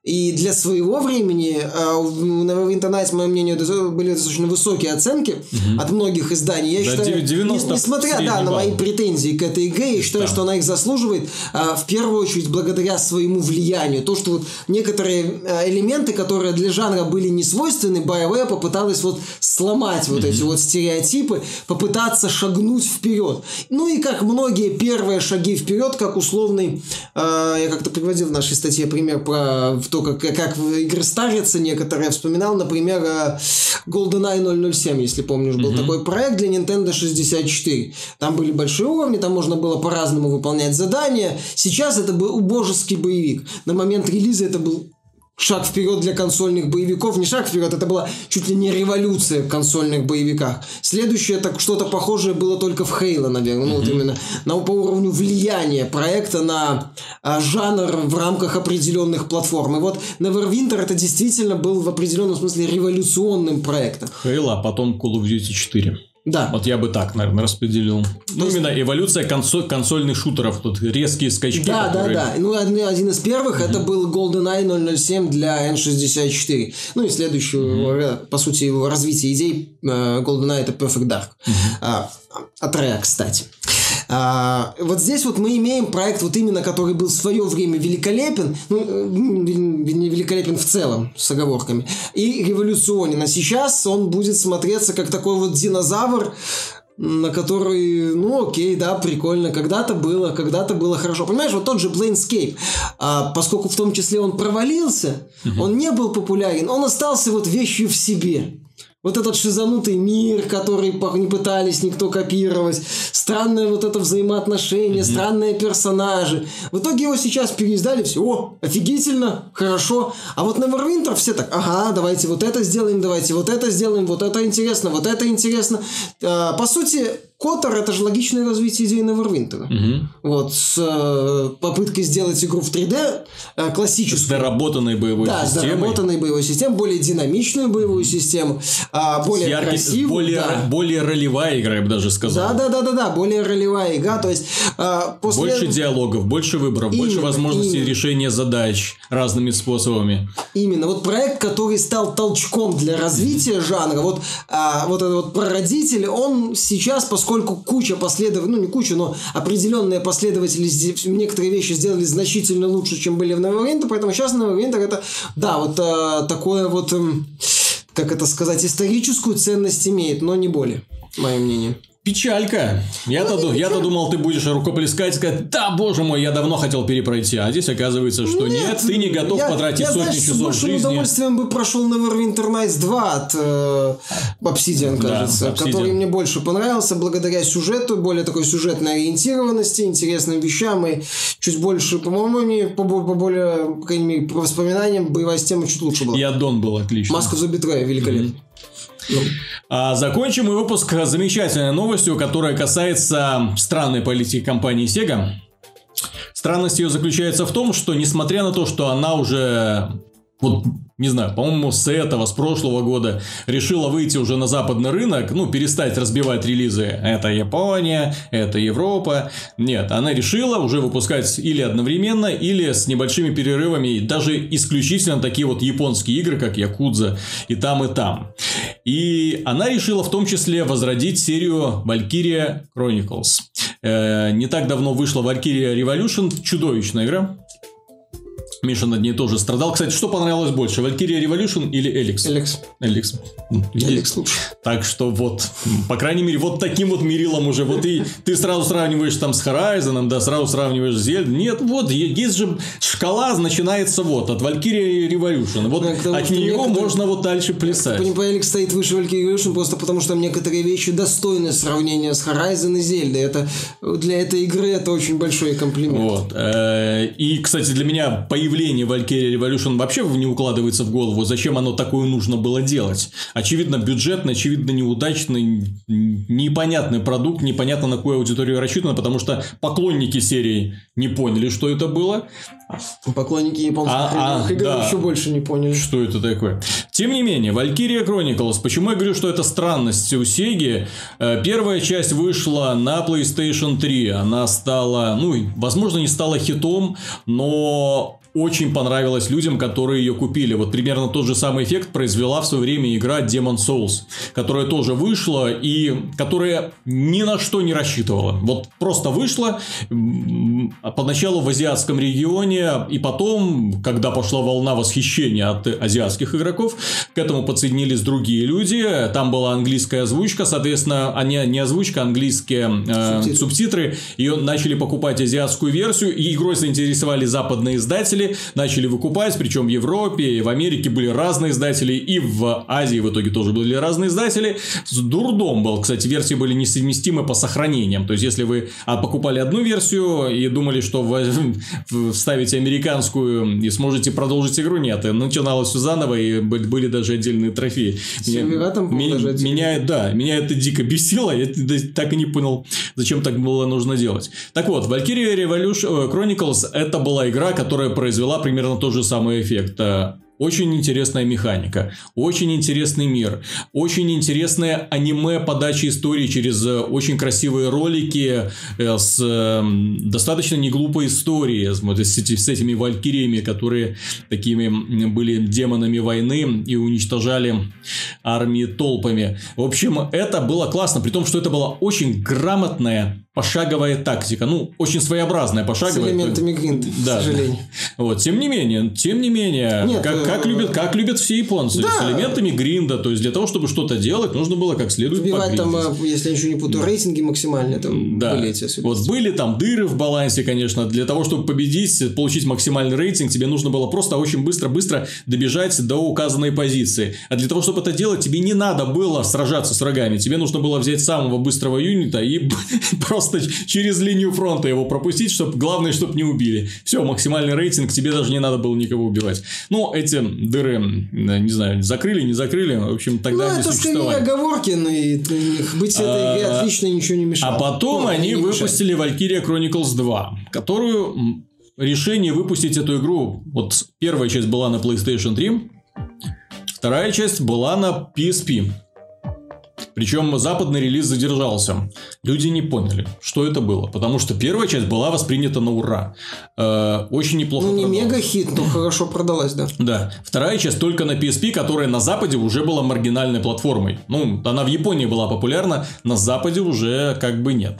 [SPEAKER 2] И для своего времени на Neverwinter Nights, мое мнение, были достаточно высокие оценки угу. от многих изданий. Я
[SPEAKER 1] да, считаю, 90
[SPEAKER 2] несмотря да, на мои претензии к этой игре, я считаю, да. что она их заслуживает а, в первую очередь благодаря своему влиянию. То, что вот некоторые а, элементы, которые для жанра были не свойственны, BioWare попыталась вот сломать вот эти вот стереотипы, попытаться шагнуть вперед. Ну и как многие первые шаги вперед, как условный, я как-то приводил в нашей статье пример про то, как, как игры старятся некоторые. Вспоминал, например, э, GoldenEye 007, если помнишь, был mm-hmm. такой проект для Nintendo 64. Там были большие уровни, там можно было по-разному выполнять задания. Сейчас это был убожеский боевик. На момент релиза это был шаг вперед для консольных боевиков. Не шаг вперед, это была чуть ли не революция в консольных боевиках. Следующее, так что-то похожее было только в Хейла, наверное. Mm-hmm. Ну, вот именно на, по уровню влияния проекта на а, жанр в рамках определенных платформ. И вот Neverwinter это действительно был в определенном смысле революционным проектом.
[SPEAKER 1] Хейла, а потом Call of Duty 4.
[SPEAKER 2] Да.
[SPEAKER 1] Вот я бы так, наверное, распределил. Ну, есть... именно эволюция консоль, консольных шутеров. Тут резкие скачки.
[SPEAKER 2] Да, которые... да, да. Ну, один из первых mm-hmm. это был GoldenEye 007 для N64. Ну, и следующий, mm-hmm. по сути, его развитие идей э, GoldenEye это Perfect Dark. Mm-hmm. А, от Rare, кстати. А, вот здесь вот мы имеем проект, вот именно который был в свое время великолепен, ну, не великолепен в целом, с оговорками, и революционен. А сейчас он будет смотреться как такой вот динозавр, на который, ну окей, да, прикольно, когда-то было, когда-то было хорошо. Понимаешь, вот тот же Planescape, а, поскольку в том числе он провалился, угу. он не был популярен, он остался вот вещью в себе. Вот этот шизанутый мир, который не пытались никто копировать, странное вот это взаимоотношение, mm-hmm. странные персонажи. В итоге его сейчас переиздали, все, о, офигительно, хорошо. А вот Neverwinter все так, ага, давайте вот это сделаем, давайте вот это сделаем, вот это интересно, вот это интересно. А, по сути, Котор это же логичное развитие идеи Neverwinter. Угу. Вот, с э, попыткой сделать игру в 3D э, классическую. С
[SPEAKER 1] доработанной боевой
[SPEAKER 2] да,
[SPEAKER 1] системой.
[SPEAKER 2] Да, с доработанной боевой системой, более динамичную боевую систему, э, более яркий, красивую.
[SPEAKER 1] Более,
[SPEAKER 2] да.
[SPEAKER 1] более ролевая игра, я бы даже сказал.
[SPEAKER 2] Да, да, да, да, да, более ролевая игра. То есть, э,
[SPEAKER 1] после... Больше диалогов, больше выборов, именно, больше возможностей именно. решения задач разными способами.
[SPEAKER 2] Именно. Вот проект, который стал толчком для развития жанра, вот, э, вот этот вот прародитель, он сейчас, поскольку куча последователей, ну не куча, но определенные последователи некоторые вещи сделали значительно лучше, чем были в Neverwinter, поэтому сейчас Neverwinter это, да, вот а, такое вот, как это сказать, историческую ценность имеет, но не более, мое мнение.
[SPEAKER 1] Печалька. Я-то, ну, я-то думал, ты будешь рукоплескать и сказать, да, боже мой, я давно хотел перепройти. А здесь оказывается, что нет, нет ты не готов я, потратить я, сотни знаешь, часов жизни.
[SPEAKER 2] Я с удовольствием бы прошел Neverwinter Nights 2 от э, Obsidian, кажется, да, Obsidian. который мне больше понравился благодаря сюжету, более такой сюжетной ориентированности, интересным вещам и чуть больше, по-моему, по, по более, по крайней мере, по воспоминаниям, боевая система чуть лучше была.
[SPEAKER 1] И аддон был отлично.
[SPEAKER 2] Маску за Битрея великолепно. Mm-hmm.
[SPEAKER 1] А закончим мы выпуск замечательной новостью, которая касается странной политики компании Sega. Странность ее заключается в том, что несмотря на то, что она уже вот, не знаю, по-моему, с этого, с прошлого года решила выйти уже на западный рынок, ну, перестать разбивать релизы. Это Япония, это Европа. Нет, она решила уже выпускать или одновременно, или с небольшими перерывами, даже исключительно такие вот японские игры, как Якудза, и там, и там. И она решила в том числе возродить серию Valkyria Chronicles. Э, не так давно вышла Valkyria Revolution, чудовищная игра. Миша над ней тоже страдал. Кстати, что понравилось больше? Valkyria Revolution или Эликс?
[SPEAKER 2] Эликс.
[SPEAKER 1] Эликс.
[SPEAKER 2] Эликс лучше.
[SPEAKER 1] Так что вот, по крайней мере, вот таким вот мерилом уже. Вот и ты сразу сравниваешь там с Horizon, да, сразу сравниваешь с Zelda. Нет, вот, есть же шкала начинается вот, от Valkyria Revolution. Вот да, от нее некоторые... можно вот дальше плясать.
[SPEAKER 2] По Эликс стоит выше Valkyria Revolution просто потому, что там некоторые вещи достойны сравнения с Horizon и Zelda. Это для этой игры это очень большой комплимент.
[SPEAKER 1] Вот. Э, и, кстати, для меня появилось появление Valkyrie Revolution вообще не укладывается в голову, зачем оно такое нужно было делать. Очевидно, бюджетный, очевидно, неудачный, непонятный продукт, непонятно на какую аудиторию рассчитано, потому что поклонники серии не поняли, что это было.
[SPEAKER 2] Поклонники японских а, а, игр да. еще больше не поняли.
[SPEAKER 1] Что это такое? Тем не менее, Valkyria Chronicles. Почему я говорю, что это странность у Sega? Э, первая часть вышла на PlayStation 3. Она стала, ну, возможно, не стала хитом, но очень понравилась людям, которые ее купили. Вот примерно тот же самый эффект произвела в свое время игра Demon Souls, которая тоже вышла и которая ни на что не рассчитывала. Вот просто вышла поначалу в азиатском регионе, и потом, когда пошла волна восхищения от азиатских игроков, к этому подсоединились другие люди. Там была английская озвучка, соответственно, а не, не озвучка, а английские э, субтитры. субтитры. Ее начали покупать азиатскую версию, и игрой заинтересовали западные издатели издатели начали выкупать, причем в Европе и в Америке были разные издатели, и в Азии в итоге тоже были разные издатели. С дурдом был, кстати, версии были несовместимы по сохранениям. То есть, если вы а, покупали одну версию и думали, что вы <laughs> вставите американскую и сможете продолжить игру, нет, и начиналось все заново, и были даже отдельные трофеи.
[SPEAKER 2] Меня,
[SPEAKER 1] меня, меня, да, меня это дико бесило, я так и не понял, зачем так было нужно делать. Так вот, Valkyria Revolution э, Chronicles это была игра, которая произвела примерно тот же самый эффект. Э, очень интересная механика, очень интересный мир, очень интересная аниме подача истории через э, очень красивые ролики э, с достаточно неглупой историей, с этими валькириями, которые такими были демонами войны и уничтожали армии толпами. В общем, это было классно, при том, что это была очень грамотная пошаговая тактика. Ну, очень своеобразная пошаговая.
[SPEAKER 2] С элементами гринда,
[SPEAKER 1] да.
[SPEAKER 2] к сожалению.
[SPEAKER 1] Вот, тем не менее, тем не менее,
[SPEAKER 2] Нет,
[SPEAKER 1] как, как, любят, как любят все японцы,
[SPEAKER 2] да.
[SPEAKER 1] с элементами гринда. То есть, для того, чтобы что-то делать, нужно было как следует
[SPEAKER 2] Вбивать там, э, если я ничего не путаю, рейтинги максимальные там
[SPEAKER 1] Да.
[SPEAKER 2] были эти.
[SPEAKER 1] Вот были там дыры в балансе, конечно. Для того, чтобы победить, получить максимальный рейтинг, тебе нужно было просто очень быстро-быстро добежать до указанной позиции. А для того, чтобы это делать, тебе не надо было сражаться с врагами. Тебе нужно было взять самого быстрого юнита и <laughs> просто через линию фронта его пропустить, чтобы главное, чтобы не убили. Все, максимальный рейтинг, тебе даже не надо было никого убивать. Ну, эти дыры, э, не знаю, закрыли, не закрыли. В общем,
[SPEAKER 2] Ну,
[SPEAKER 1] тогда не
[SPEAKER 2] это скорее
[SPEAKER 1] существовали.
[SPEAKER 2] оговорки, но и их быть в этой игре
[SPEAKER 1] А,
[SPEAKER 2] отлично ничего не мешало.
[SPEAKER 1] А потом
[SPEAKER 2] Ну,
[SPEAKER 1] они
[SPEAKER 2] не
[SPEAKER 1] выпустили Valkyria Chronicles 2, которую решение выпустить эту игру. Вот первая часть была на PlayStation 3, вторая часть была на PSP. Причем западный релиз задержался. Люди не поняли, что это было. Потому что первая часть была воспринята на ура. Э, очень неплохо
[SPEAKER 2] Ну, не
[SPEAKER 1] продалась.
[SPEAKER 2] мега хит, но хорошо продалась, да.
[SPEAKER 1] Да. Вторая часть только на PSP, которая на Западе уже была маргинальной платформой. Ну, она в Японии была популярна, на Западе уже как бы нет.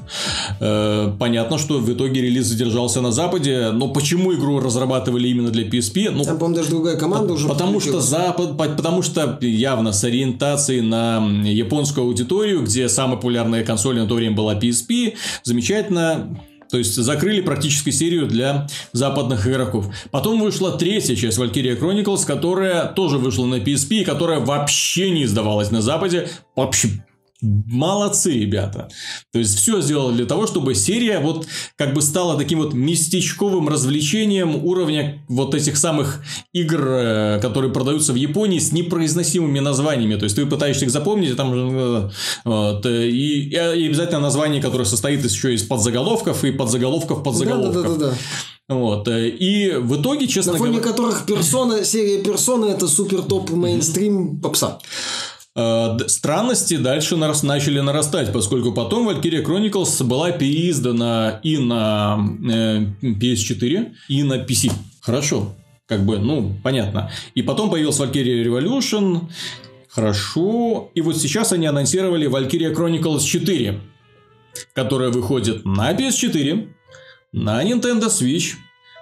[SPEAKER 1] Э, понятно, что в итоге релиз задержался на Западе, но почему игру разрабатывали именно для PSP? Ну,
[SPEAKER 2] Там, по-моему, даже другая команда уже
[SPEAKER 1] Потому что. Запад, по- потому что явно с ориентацией на японскую аудиторию, где самая популярная консоль на то время была PSP, замечательно. То есть закрыли практически серию для западных игроков. Потом вышла третья часть Valkyria Chronicles, которая тоже вышла на PSP, которая вообще не издавалась на Западе. Вообще Молодцы, ребята. То есть, все сделали для того, чтобы серия вот как бы стала таким вот местечковым развлечением уровня вот этих самых игр, э, которые продаются в Японии с непроизносимыми названиями. То есть, ты пытаешься их запомнить, там э, вот, э, и, и обязательно название, которое состоит еще из подзаголовков и подзаголовков подзаголовков.
[SPEAKER 2] Да-да-да-да.
[SPEAKER 1] Вот. э, И в итоге, честно
[SPEAKER 2] На фоне
[SPEAKER 1] говоря...
[SPEAKER 2] которых персона, серия персона это супер топ мейнстрим попса.
[SPEAKER 1] Э, Странности дальше начали нарастать, поскольку потом Valkyria Chronicles была переиздана и на э, PS4, и на PC. Хорошо. Как бы, ну, понятно. И потом появился Valkyria Revolution. Хорошо. И вот сейчас они анонсировали Valkyria Chronicles 4, которая выходит на PS4, на Nintendo Switch,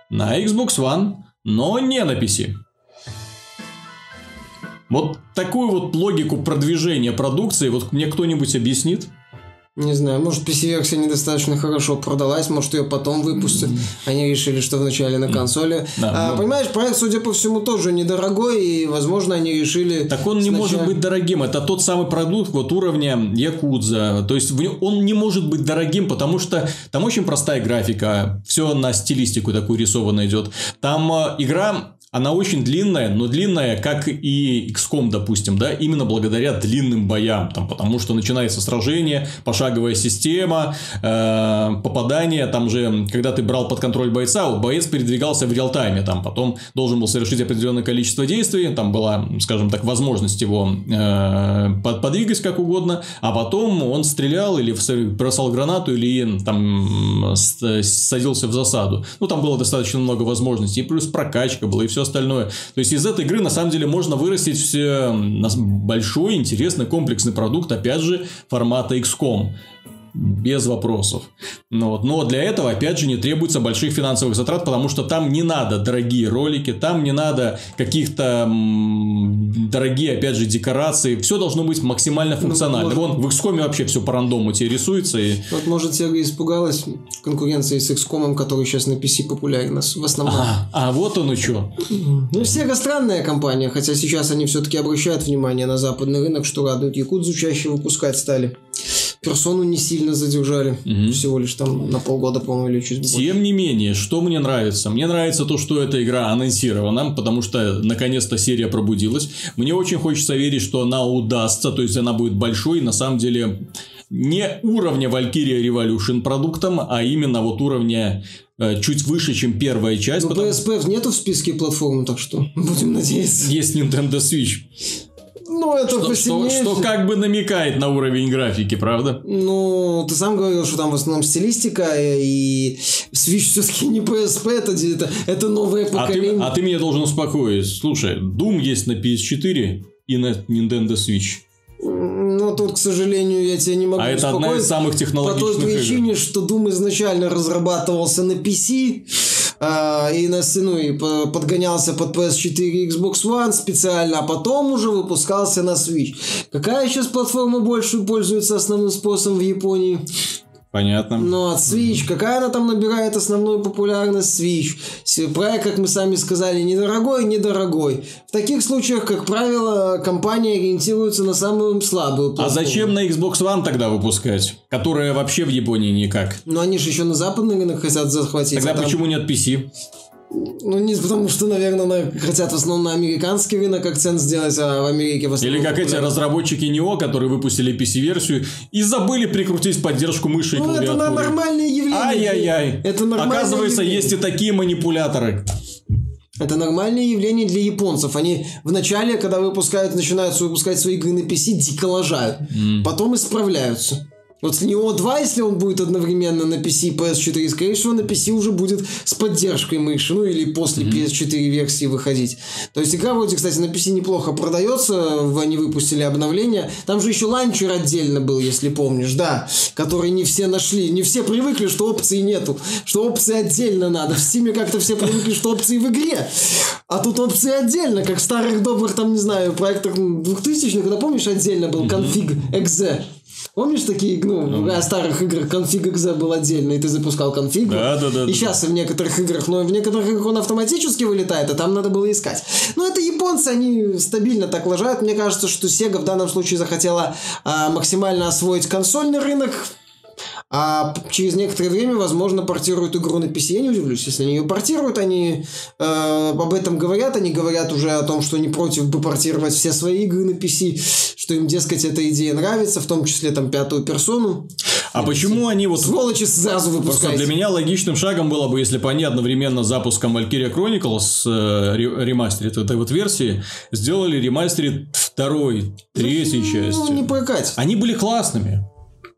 [SPEAKER 1] на Xbox One, но не на PC. Вот такую вот логику продвижения продукции, вот мне кто-нибудь объяснит?
[SPEAKER 2] Не знаю, может, PC-версия недостаточно хорошо продалась, может, ее потом выпустят. Они решили, что вначале на консоли.
[SPEAKER 1] Да,
[SPEAKER 2] а,
[SPEAKER 1] ну-
[SPEAKER 2] Понимаешь, проект, судя по всему, тоже недорогой, и, возможно, они решили...
[SPEAKER 1] Так он не
[SPEAKER 2] сначала-
[SPEAKER 1] может быть дорогим. Это тот самый продукт вот уровня Якудза. То есть он не может быть дорогим, потому что там очень простая графика. Все на стилистику такую рисованно идет. Там э, игра она очень длинная, но длинная, как и XCOM, допустим, да, именно благодаря длинным боям, там, потому что начинается сражение, пошаговая система, э, попадание, там же, когда ты брал под контроль бойца, вот боец передвигался в реал-тайме, там, потом должен был совершить определенное количество действий, там была, скажем так, возможность его э, под- подвигать как угодно, а потом он стрелял или бросал гранату, или там садился в засаду. Ну, там было достаточно много возможностей, и плюс прокачка была, и все остальное. То есть, из этой игры, на самом деле, можно вырастить все большой, интересный, комплексный продукт, опять же, формата XCOM. Без вопросов. Ну, вот. Но для этого, опять же, не требуется больших финансовых затрат, потому что там не надо дорогие ролики, там не надо каких-то м, дорогие, опять же, декорации. Все должно быть максимально функционально.
[SPEAKER 2] может-
[SPEAKER 1] Вон в XCOM вообще все по рандому тебе рисуется. И...
[SPEAKER 2] Вот, может, Sega испугалась конкуренции с XCOM, который сейчас на PC популярен в основном.
[SPEAKER 1] А, а вот оно что.
[SPEAKER 2] Ну, Sega странная компания, хотя сейчас они все-таки обращают внимание на западный рынок, что радует. Якудзу чаще выпускать стали. Персону не сильно задержали. Всего лишь там на полгода, по-моему, или чуть больше.
[SPEAKER 1] Тем не менее, что мне нравится? Мне нравится то, что эта игра анонсирована, потому что наконец-то серия пробудилась. Мне очень хочется верить, что она удастся, то есть она будет большой, на самом деле не уровня Valkyria Revolution продуктом, а именно вот уровня э, чуть выше, чем первая часть.
[SPEAKER 2] Ну,
[SPEAKER 1] потому-
[SPEAKER 2] PSP нету в списке платформ, так что <laughs> будем надеяться.
[SPEAKER 1] Есть Nintendo Switch,
[SPEAKER 2] Ну, это
[SPEAKER 1] что, что- что как бы намекает на уровень графики, правда?
[SPEAKER 2] Ну, ты сам говорил, что там в основном стилистика, э, и Switch все-таки не PSP, это, это, это новое
[SPEAKER 1] А ты,
[SPEAKER 2] поколение.
[SPEAKER 1] а ты меня должен успокоить. Слушай, Doom есть на PS4 и на Nintendo Switch.
[SPEAKER 2] Ну, тут, к сожалению, я тебе не могу
[SPEAKER 1] А это одна из самых технологичных
[SPEAKER 2] По той причине,
[SPEAKER 1] игр.
[SPEAKER 2] что Doom изначально разрабатывался на PC, а, и, на, ну, и подгонялся под PS4 и Xbox One специально, а потом уже выпускался на Switch. Какая сейчас платформа больше пользуется основным способом в Японии?
[SPEAKER 1] Понятно.
[SPEAKER 2] Ну, от Switch. Какая она там набирает основную популярность? Switch. Проект, как мы сами сказали, недорогой, недорогой. В таких случаях, как правило, компания ориентируется на самую слабую
[SPEAKER 1] платформу. А зачем на Xbox One тогда выпускать? Которая вообще в Японии никак.
[SPEAKER 2] Ну, они же еще на западный рынок хотят захватить.
[SPEAKER 1] Тогда а почему там... нет PC?
[SPEAKER 2] Ну, не потому что, наверное, хотят в основном на американский рынок акцент сделать, а в Америке в
[SPEAKER 1] основном... Или как эти разработчики НИО, которые выпустили PC-версию и забыли прикрутить поддержку мыши и
[SPEAKER 2] ну,
[SPEAKER 1] клавиатуры.
[SPEAKER 2] это нормальное явление.
[SPEAKER 1] Ай-яй-яй.
[SPEAKER 2] Это нормальное
[SPEAKER 1] Оказывается,
[SPEAKER 2] явление.
[SPEAKER 1] есть и такие манипуляторы.
[SPEAKER 2] Это нормальное явление для японцев. Они вначале, когда выпускают, начинают выпускать свои игры на PC, дико лажают. Mm. Потом исправляются. Вот в Neo 2, если он будет одновременно на PC и PS4, скорее всего, на PC уже будет с поддержкой мыши, ну или после mm-hmm. PS4 версии выходить. То есть игра вроде, кстати, на PC неплохо продается, они выпустили обновление. Там же еще ланчер отдельно был, если помнишь, да, который не все нашли. Не все привыкли, что опций нету, что опции отдельно надо. В Steam как-то все привыкли, что опции в игре. А тут опции отдельно, как в старых добрых, там, не знаю, проектах 2000-х, когда помнишь, отдельно был конфиг .exe. Помнишь такие, ну, ну. о старых играх конфиг .exe был отдельно, и ты запускал конфиг.
[SPEAKER 1] Да, да, да.
[SPEAKER 2] И да, сейчас да. в некоторых играх, но в некоторых играх он автоматически вылетает, а там надо было искать. Но это японцы, они стабильно так лажают. Мне кажется, что Sega в данном случае захотела а, максимально освоить консольный рынок, а через некоторое время, возможно, портируют игру на PC. Я не удивлюсь, если они ее портируют. Они э, об этом говорят. Они говорят уже о том, что не против бы портировать все свои игры на PC. Что им, дескать, эта идея нравится, в том числе там пятую персону.
[SPEAKER 1] А почему они вот...
[SPEAKER 2] Сволочи сразу выпускают.
[SPEAKER 1] Для меня логичным шагом было бы, если бы они одновременно с запуском Valkyria Chronicles э, ремастерит этой вот версии сделали ремастерит второй, третьей ну, части.
[SPEAKER 2] Ну, не прокать.
[SPEAKER 1] Они были классными.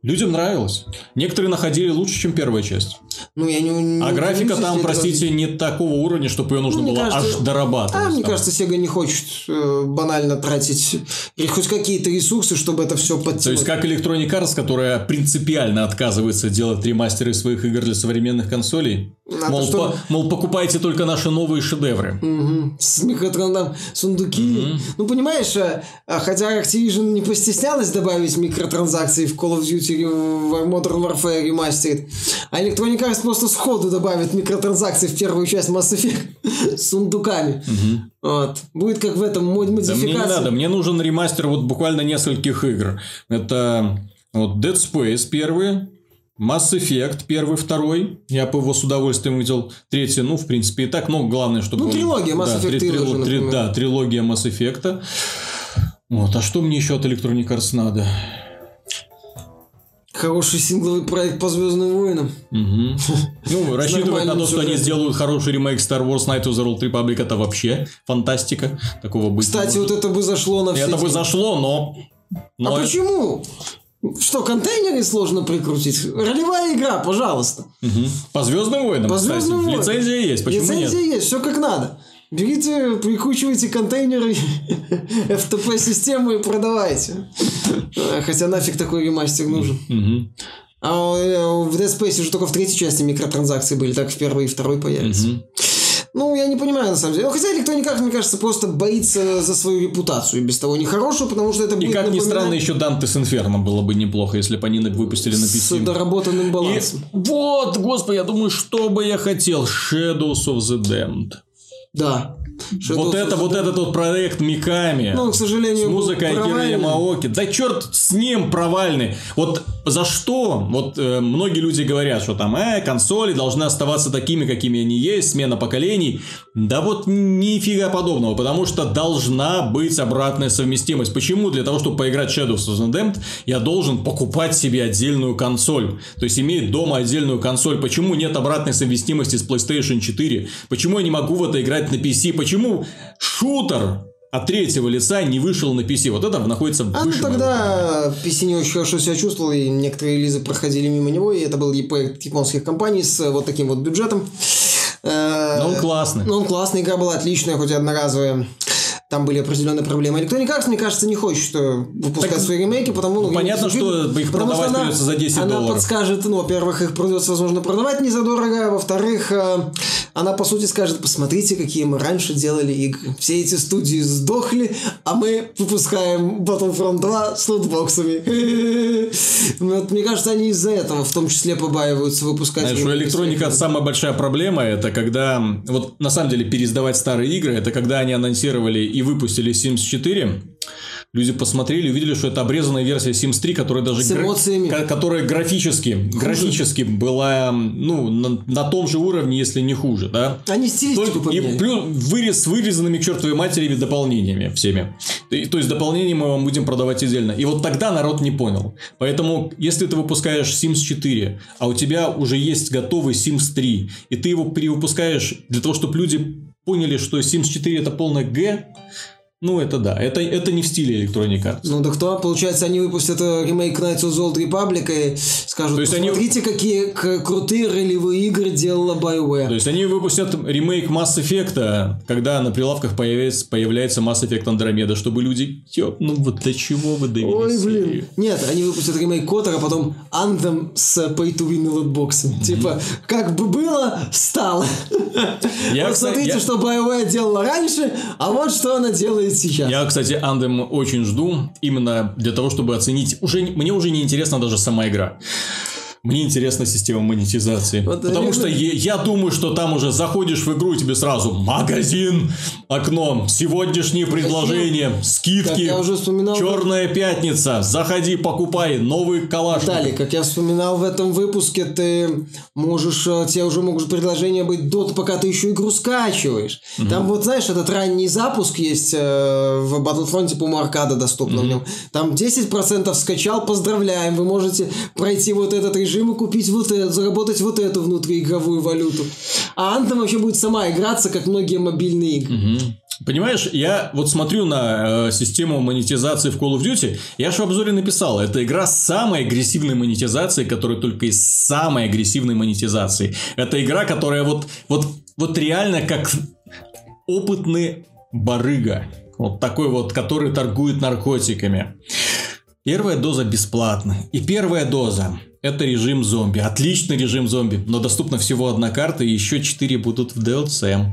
[SPEAKER 1] Людям нравилось. Некоторые находили лучше, чем первая часть.
[SPEAKER 2] Ну, я не, не
[SPEAKER 1] а графика там, простите, это... не такого уровня, чтобы ее нужно ну, было кажется, аж дорабатывать.
[SPEAKER 2] А, мне кажется, Sega не хочет э, банально тратить хоть какие-то ресурсы, чтобы это все подтянуть.
[SPEAKER 1] То есть, как Electronic Arts, которая принципиально отказывается делать ремастеры своих игр для современных консолей. А мол, что... по, мол, покупайте только наши новые шедевры.
[SPEAKER 2] Угу. С микротранзакциями, сундуки. Угу. Ну, понимаешь, а, а, хотя Activision не постеснялась добавить микротранзакции в Call of Duty в Modern Warfare Remastered, а Electronic Arts просто сходу добавит микротранзакции в первую часть Mass Effect <laughs> с сундуками. Угу. Вот. Будет как в этом модификации. Да
[SPEAKER 1] мне не надо, мне нужен ремастер вот буквально нескольких игр. Это вот Dead Space первый, Mass Effect первый, второй. Я бы его с удовольствием видел. Третий, ну, в принципе, и так. Но главное, чтобы...
[SPEAKER 2] Ну, трилогия Mass да, Effect
[SPEAKER 1] три,
[SPEAKER 2] трилогия,
[SPEAKER 1] три, Да, трилогия Mass Effect. Вот. А что мне еще от Electronic Arts надо?
[SPEAKER 2] Хороший сингловый проект по Звездным войнам. <laughs>
[SPEAKER 1] Ну, рассчитывать на то, что они сделают хороший ремейк Star Wars Night of the Old Republic, это вообще фантастика. Такого быть
[SPEAKER 2] Кстати, вот это бы зашло на все.
[SPEAKER 1] Это бы зашло, но...
[SPEAKER 2] А почему? Что, контейнеры сложно прикрутить? Ролевая игра, пожалуйста.
[SPEAKER 1] Угу. По Звездным войнам.
[SPEAKER 2] По Звездным
[SPEAKER 1] войнам. Лицензия есть. Почему
[SPEAKER 2] Лицензия
[SPEAKER 1] нет?
[SPEAKER 2] есть, все как надо. Берите, прикручивайте контейнеры <laughs> FTP-систему и продавайте. Хотя нафиг такой ремастер нужен. А э, в Dead Space уже только в третьей части микротранзакции были, так в первой и второй появятся. Ну, я не понимаю, на самом деле. Хотя никто никак, мне кажется, просто боится за свою репутацию. Без того нехорошую, потому что это будет
[SPEAKER 1] И как ни странно, еще Dante Inferno было бы неплохо, если бы они выпустили на PC.
[SPEAKER 2] С доработанным балансом. И...
[SPEAKER 1] Вот, господи, я думаю, что бы я хотел. Shadows of the Damned.
[SPEAKER 2] Да.
[SPEAKER 1] Shadows вот это, вот этот вот проект Миками.
[SPEAKER 2] Ну, к сожалению,
[SPEAKER 1] с музыкой Акира Ямаоки. Да черт с ним провальный. Вот за что? Вот э, многие люди говорят, что там, э, консоли должны оставаться такими, какими они есть, смена поколений. Да вот нифига подобного, потому что должна быть обратная совместимость. Почему? Для того, чтобы поиграть Shadows of the Damned, я должен покупать себе отдельную консоль. То есть, иметь дома отдельную консоль. Почему нет обратной совместимости с PlayStation 4? Почему я не могу в это играть на PC? Почему шутер от третьего лица не вышел на PC. Вот это находится в
[SPEAKER 2] А ну тогда PC не очень хорошо себя чувствовал, и некоторые релизы проходили мимо него, и это был проект японских компаний с вот таким вот бюджетом.
[SPEAKER 1] Но он классный.
[SPEAKER 2] Но он классный, игра была отличная, хоть и одноразовая. Там были определенные проблемы. Electronic Arts, мне кажется, не хочет э, выпускать так, свои ремейки, потому
[SPEAKER 1] ну, понятно, что их продавать что придется за 10
[SPEAKER 2] она
[SPEAKER 1] долларов.
[SPEAKER 2] Она подскажет, ну, во-первых, их придется, возможно, продавать не за дорого, а во-вторых, э, она, по сути, скажет, посмотрите, какие мы раньше делали игры. Все эти студии сдохли, а мы выпускаем Battlefront 2 с лутбоксами. <laughs> Вот, мне кажется, они из-за этого в том числе побаиваются выпускать.
[SPEAKER 1] Знаешь, у электроника самая большая проблема, это когда, вот на самом деле, переиздавать старые игры, это когда они анонсировали и выпустили Sims 4, люди посмотрели, увидели, что это обрезанная версия Sims 3, которая даже
[SPEAKER 2] С эмоциями.
[SPEAKER 1] Гра... которая графически, хуже. графически была ну, на, на том же уровне, если не хуже, да.
[SPEAKER 2] Они стилистику
[SPEAKER 1] то, И плюс вырез с вырезанными чертовой матерями дополнениями всеми. И, то есть дополнения мы вам будем продавать отдельно. И вот тогда народ не понял. Поэтому, если ты выпускаешь Sims 4, а у тебя уже есть готовый Sims 3, и ты его перевыпускаешь для того, чтобы люди поняли, что Sims 4 это полное Г, ну, это да. Это, это не в стиле Electronic Arts.
[SPEAKER 2] Ну, да кто? Получается, они выпустят ремейк Knights of the Old Republic и скажут, То есть посмотрите, они... какие крутые ролевые игры делала BioWare.
[SPEAKER 1] То есть, они выпустят ремейк Mass Effect, когда на прилавках появится, появляется Mass Effect Andromeda, чтобы люди... Ё, ну, вот для чего вы довели Ой, блин. Серию?
[SPEAKER 2] Нет, они выпустят ремейк Котора, а потом Anthem с Pay-to-Win и лотбоксом. Mm-hmm. Типа, как бы было, стало. Я, Посмотрите, я... что BioWare делала раньше, а вот что она делает делает сейчас.
[SPEAKER 1] Я, кстати, Андем очень жду, именно для того, чтобы оценить. Уже, мне уже не интересна даже сама игра. Мне интересна система монетизации. Вот потому что я, я думаю, что там уже заходишь в игру, и тебе сразу магазин, окно, сегодняшние предложения, скидки, я уже вспоминал, черная пятница, заходи, покупай, новый калаш.
[SPEAKER 2] Далее, как я вспоминал в этом выпуске, ты можешь, э, тебе уже могут предложения быть до, пока ты еще игру скачиваешь. Угу. Там вот, знаешь, этот ранний запуск есть э, в Battlefront, по-моему, аркада доступна угу. в нем. Там 10% скачал, поздравляем, вы можете пройти вот этот режим режима купить вот это, заработать вот эту внутриигровую валюту. А Anthem вообще будет сама играться, как многие мобильные игры.
[SPEAKER 1] Угу. Понимаешь, я вот смотрю на э, систему монетизации в Call of Duty, я же в обзоре написал, это игра с самой агрессивной монетизацией, которая только из самой агрессивной монетизации. Это игра, которая вот, вот, вот реально как опытный барыга. Вот такой вот, который торгует наркотиками. Первая доза бесплатна. И первая доза это режим зомби. Отличный режим зомби, но доступна всего одна карта, и еще четыре будут в DLC.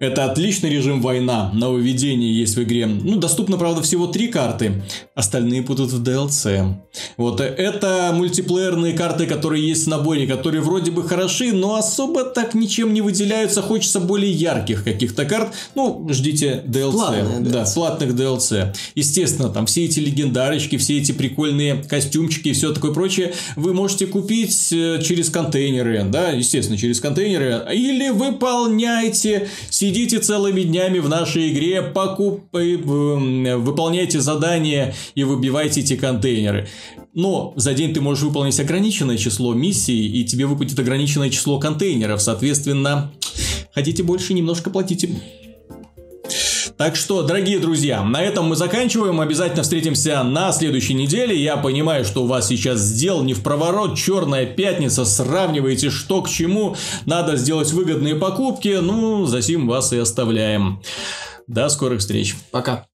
[SPEAKER 1] Это отличный режим война. Нововведение есть в игре. Ну, доступно, правда, всего три карты. Остальные будут в DLC. Вот это мультиплеерные карты, которые есть в наборе, которые вроде бы хороши, но особо так ничем не выделяются. Хочется более ярких каких-то карт. Ну, ждите DLC. Платные, да, платных DLC. Естественно, там все эти легендарочки, все эти прикольные костюмчики и все такое прочее вы можете купить э, через контейнеры, да, естественно, через контейнеры, или выполняйте Сидите целыми днями в нашей игре, покуп... Э, выполняйте задания и выбивайте эти контейнеры. Но за день ты можешь выполнить ограниченное число миссий, и тебе выпадет ограниченное число контейнеров. Соответственно, хотите больше, немножко платите. Так что, дорогие друзья, на этом мы заканчиваем. Обязательно встретимся на следующей неделе. Я понимаю, что у вас сейчас сделал не в проворот, черная пятница, сравниваете что к чему. Надо сделать выгодные покупки. Ну, за сим вас и оставляем. До скорых встреч.
[SPEAKER 2] Пока.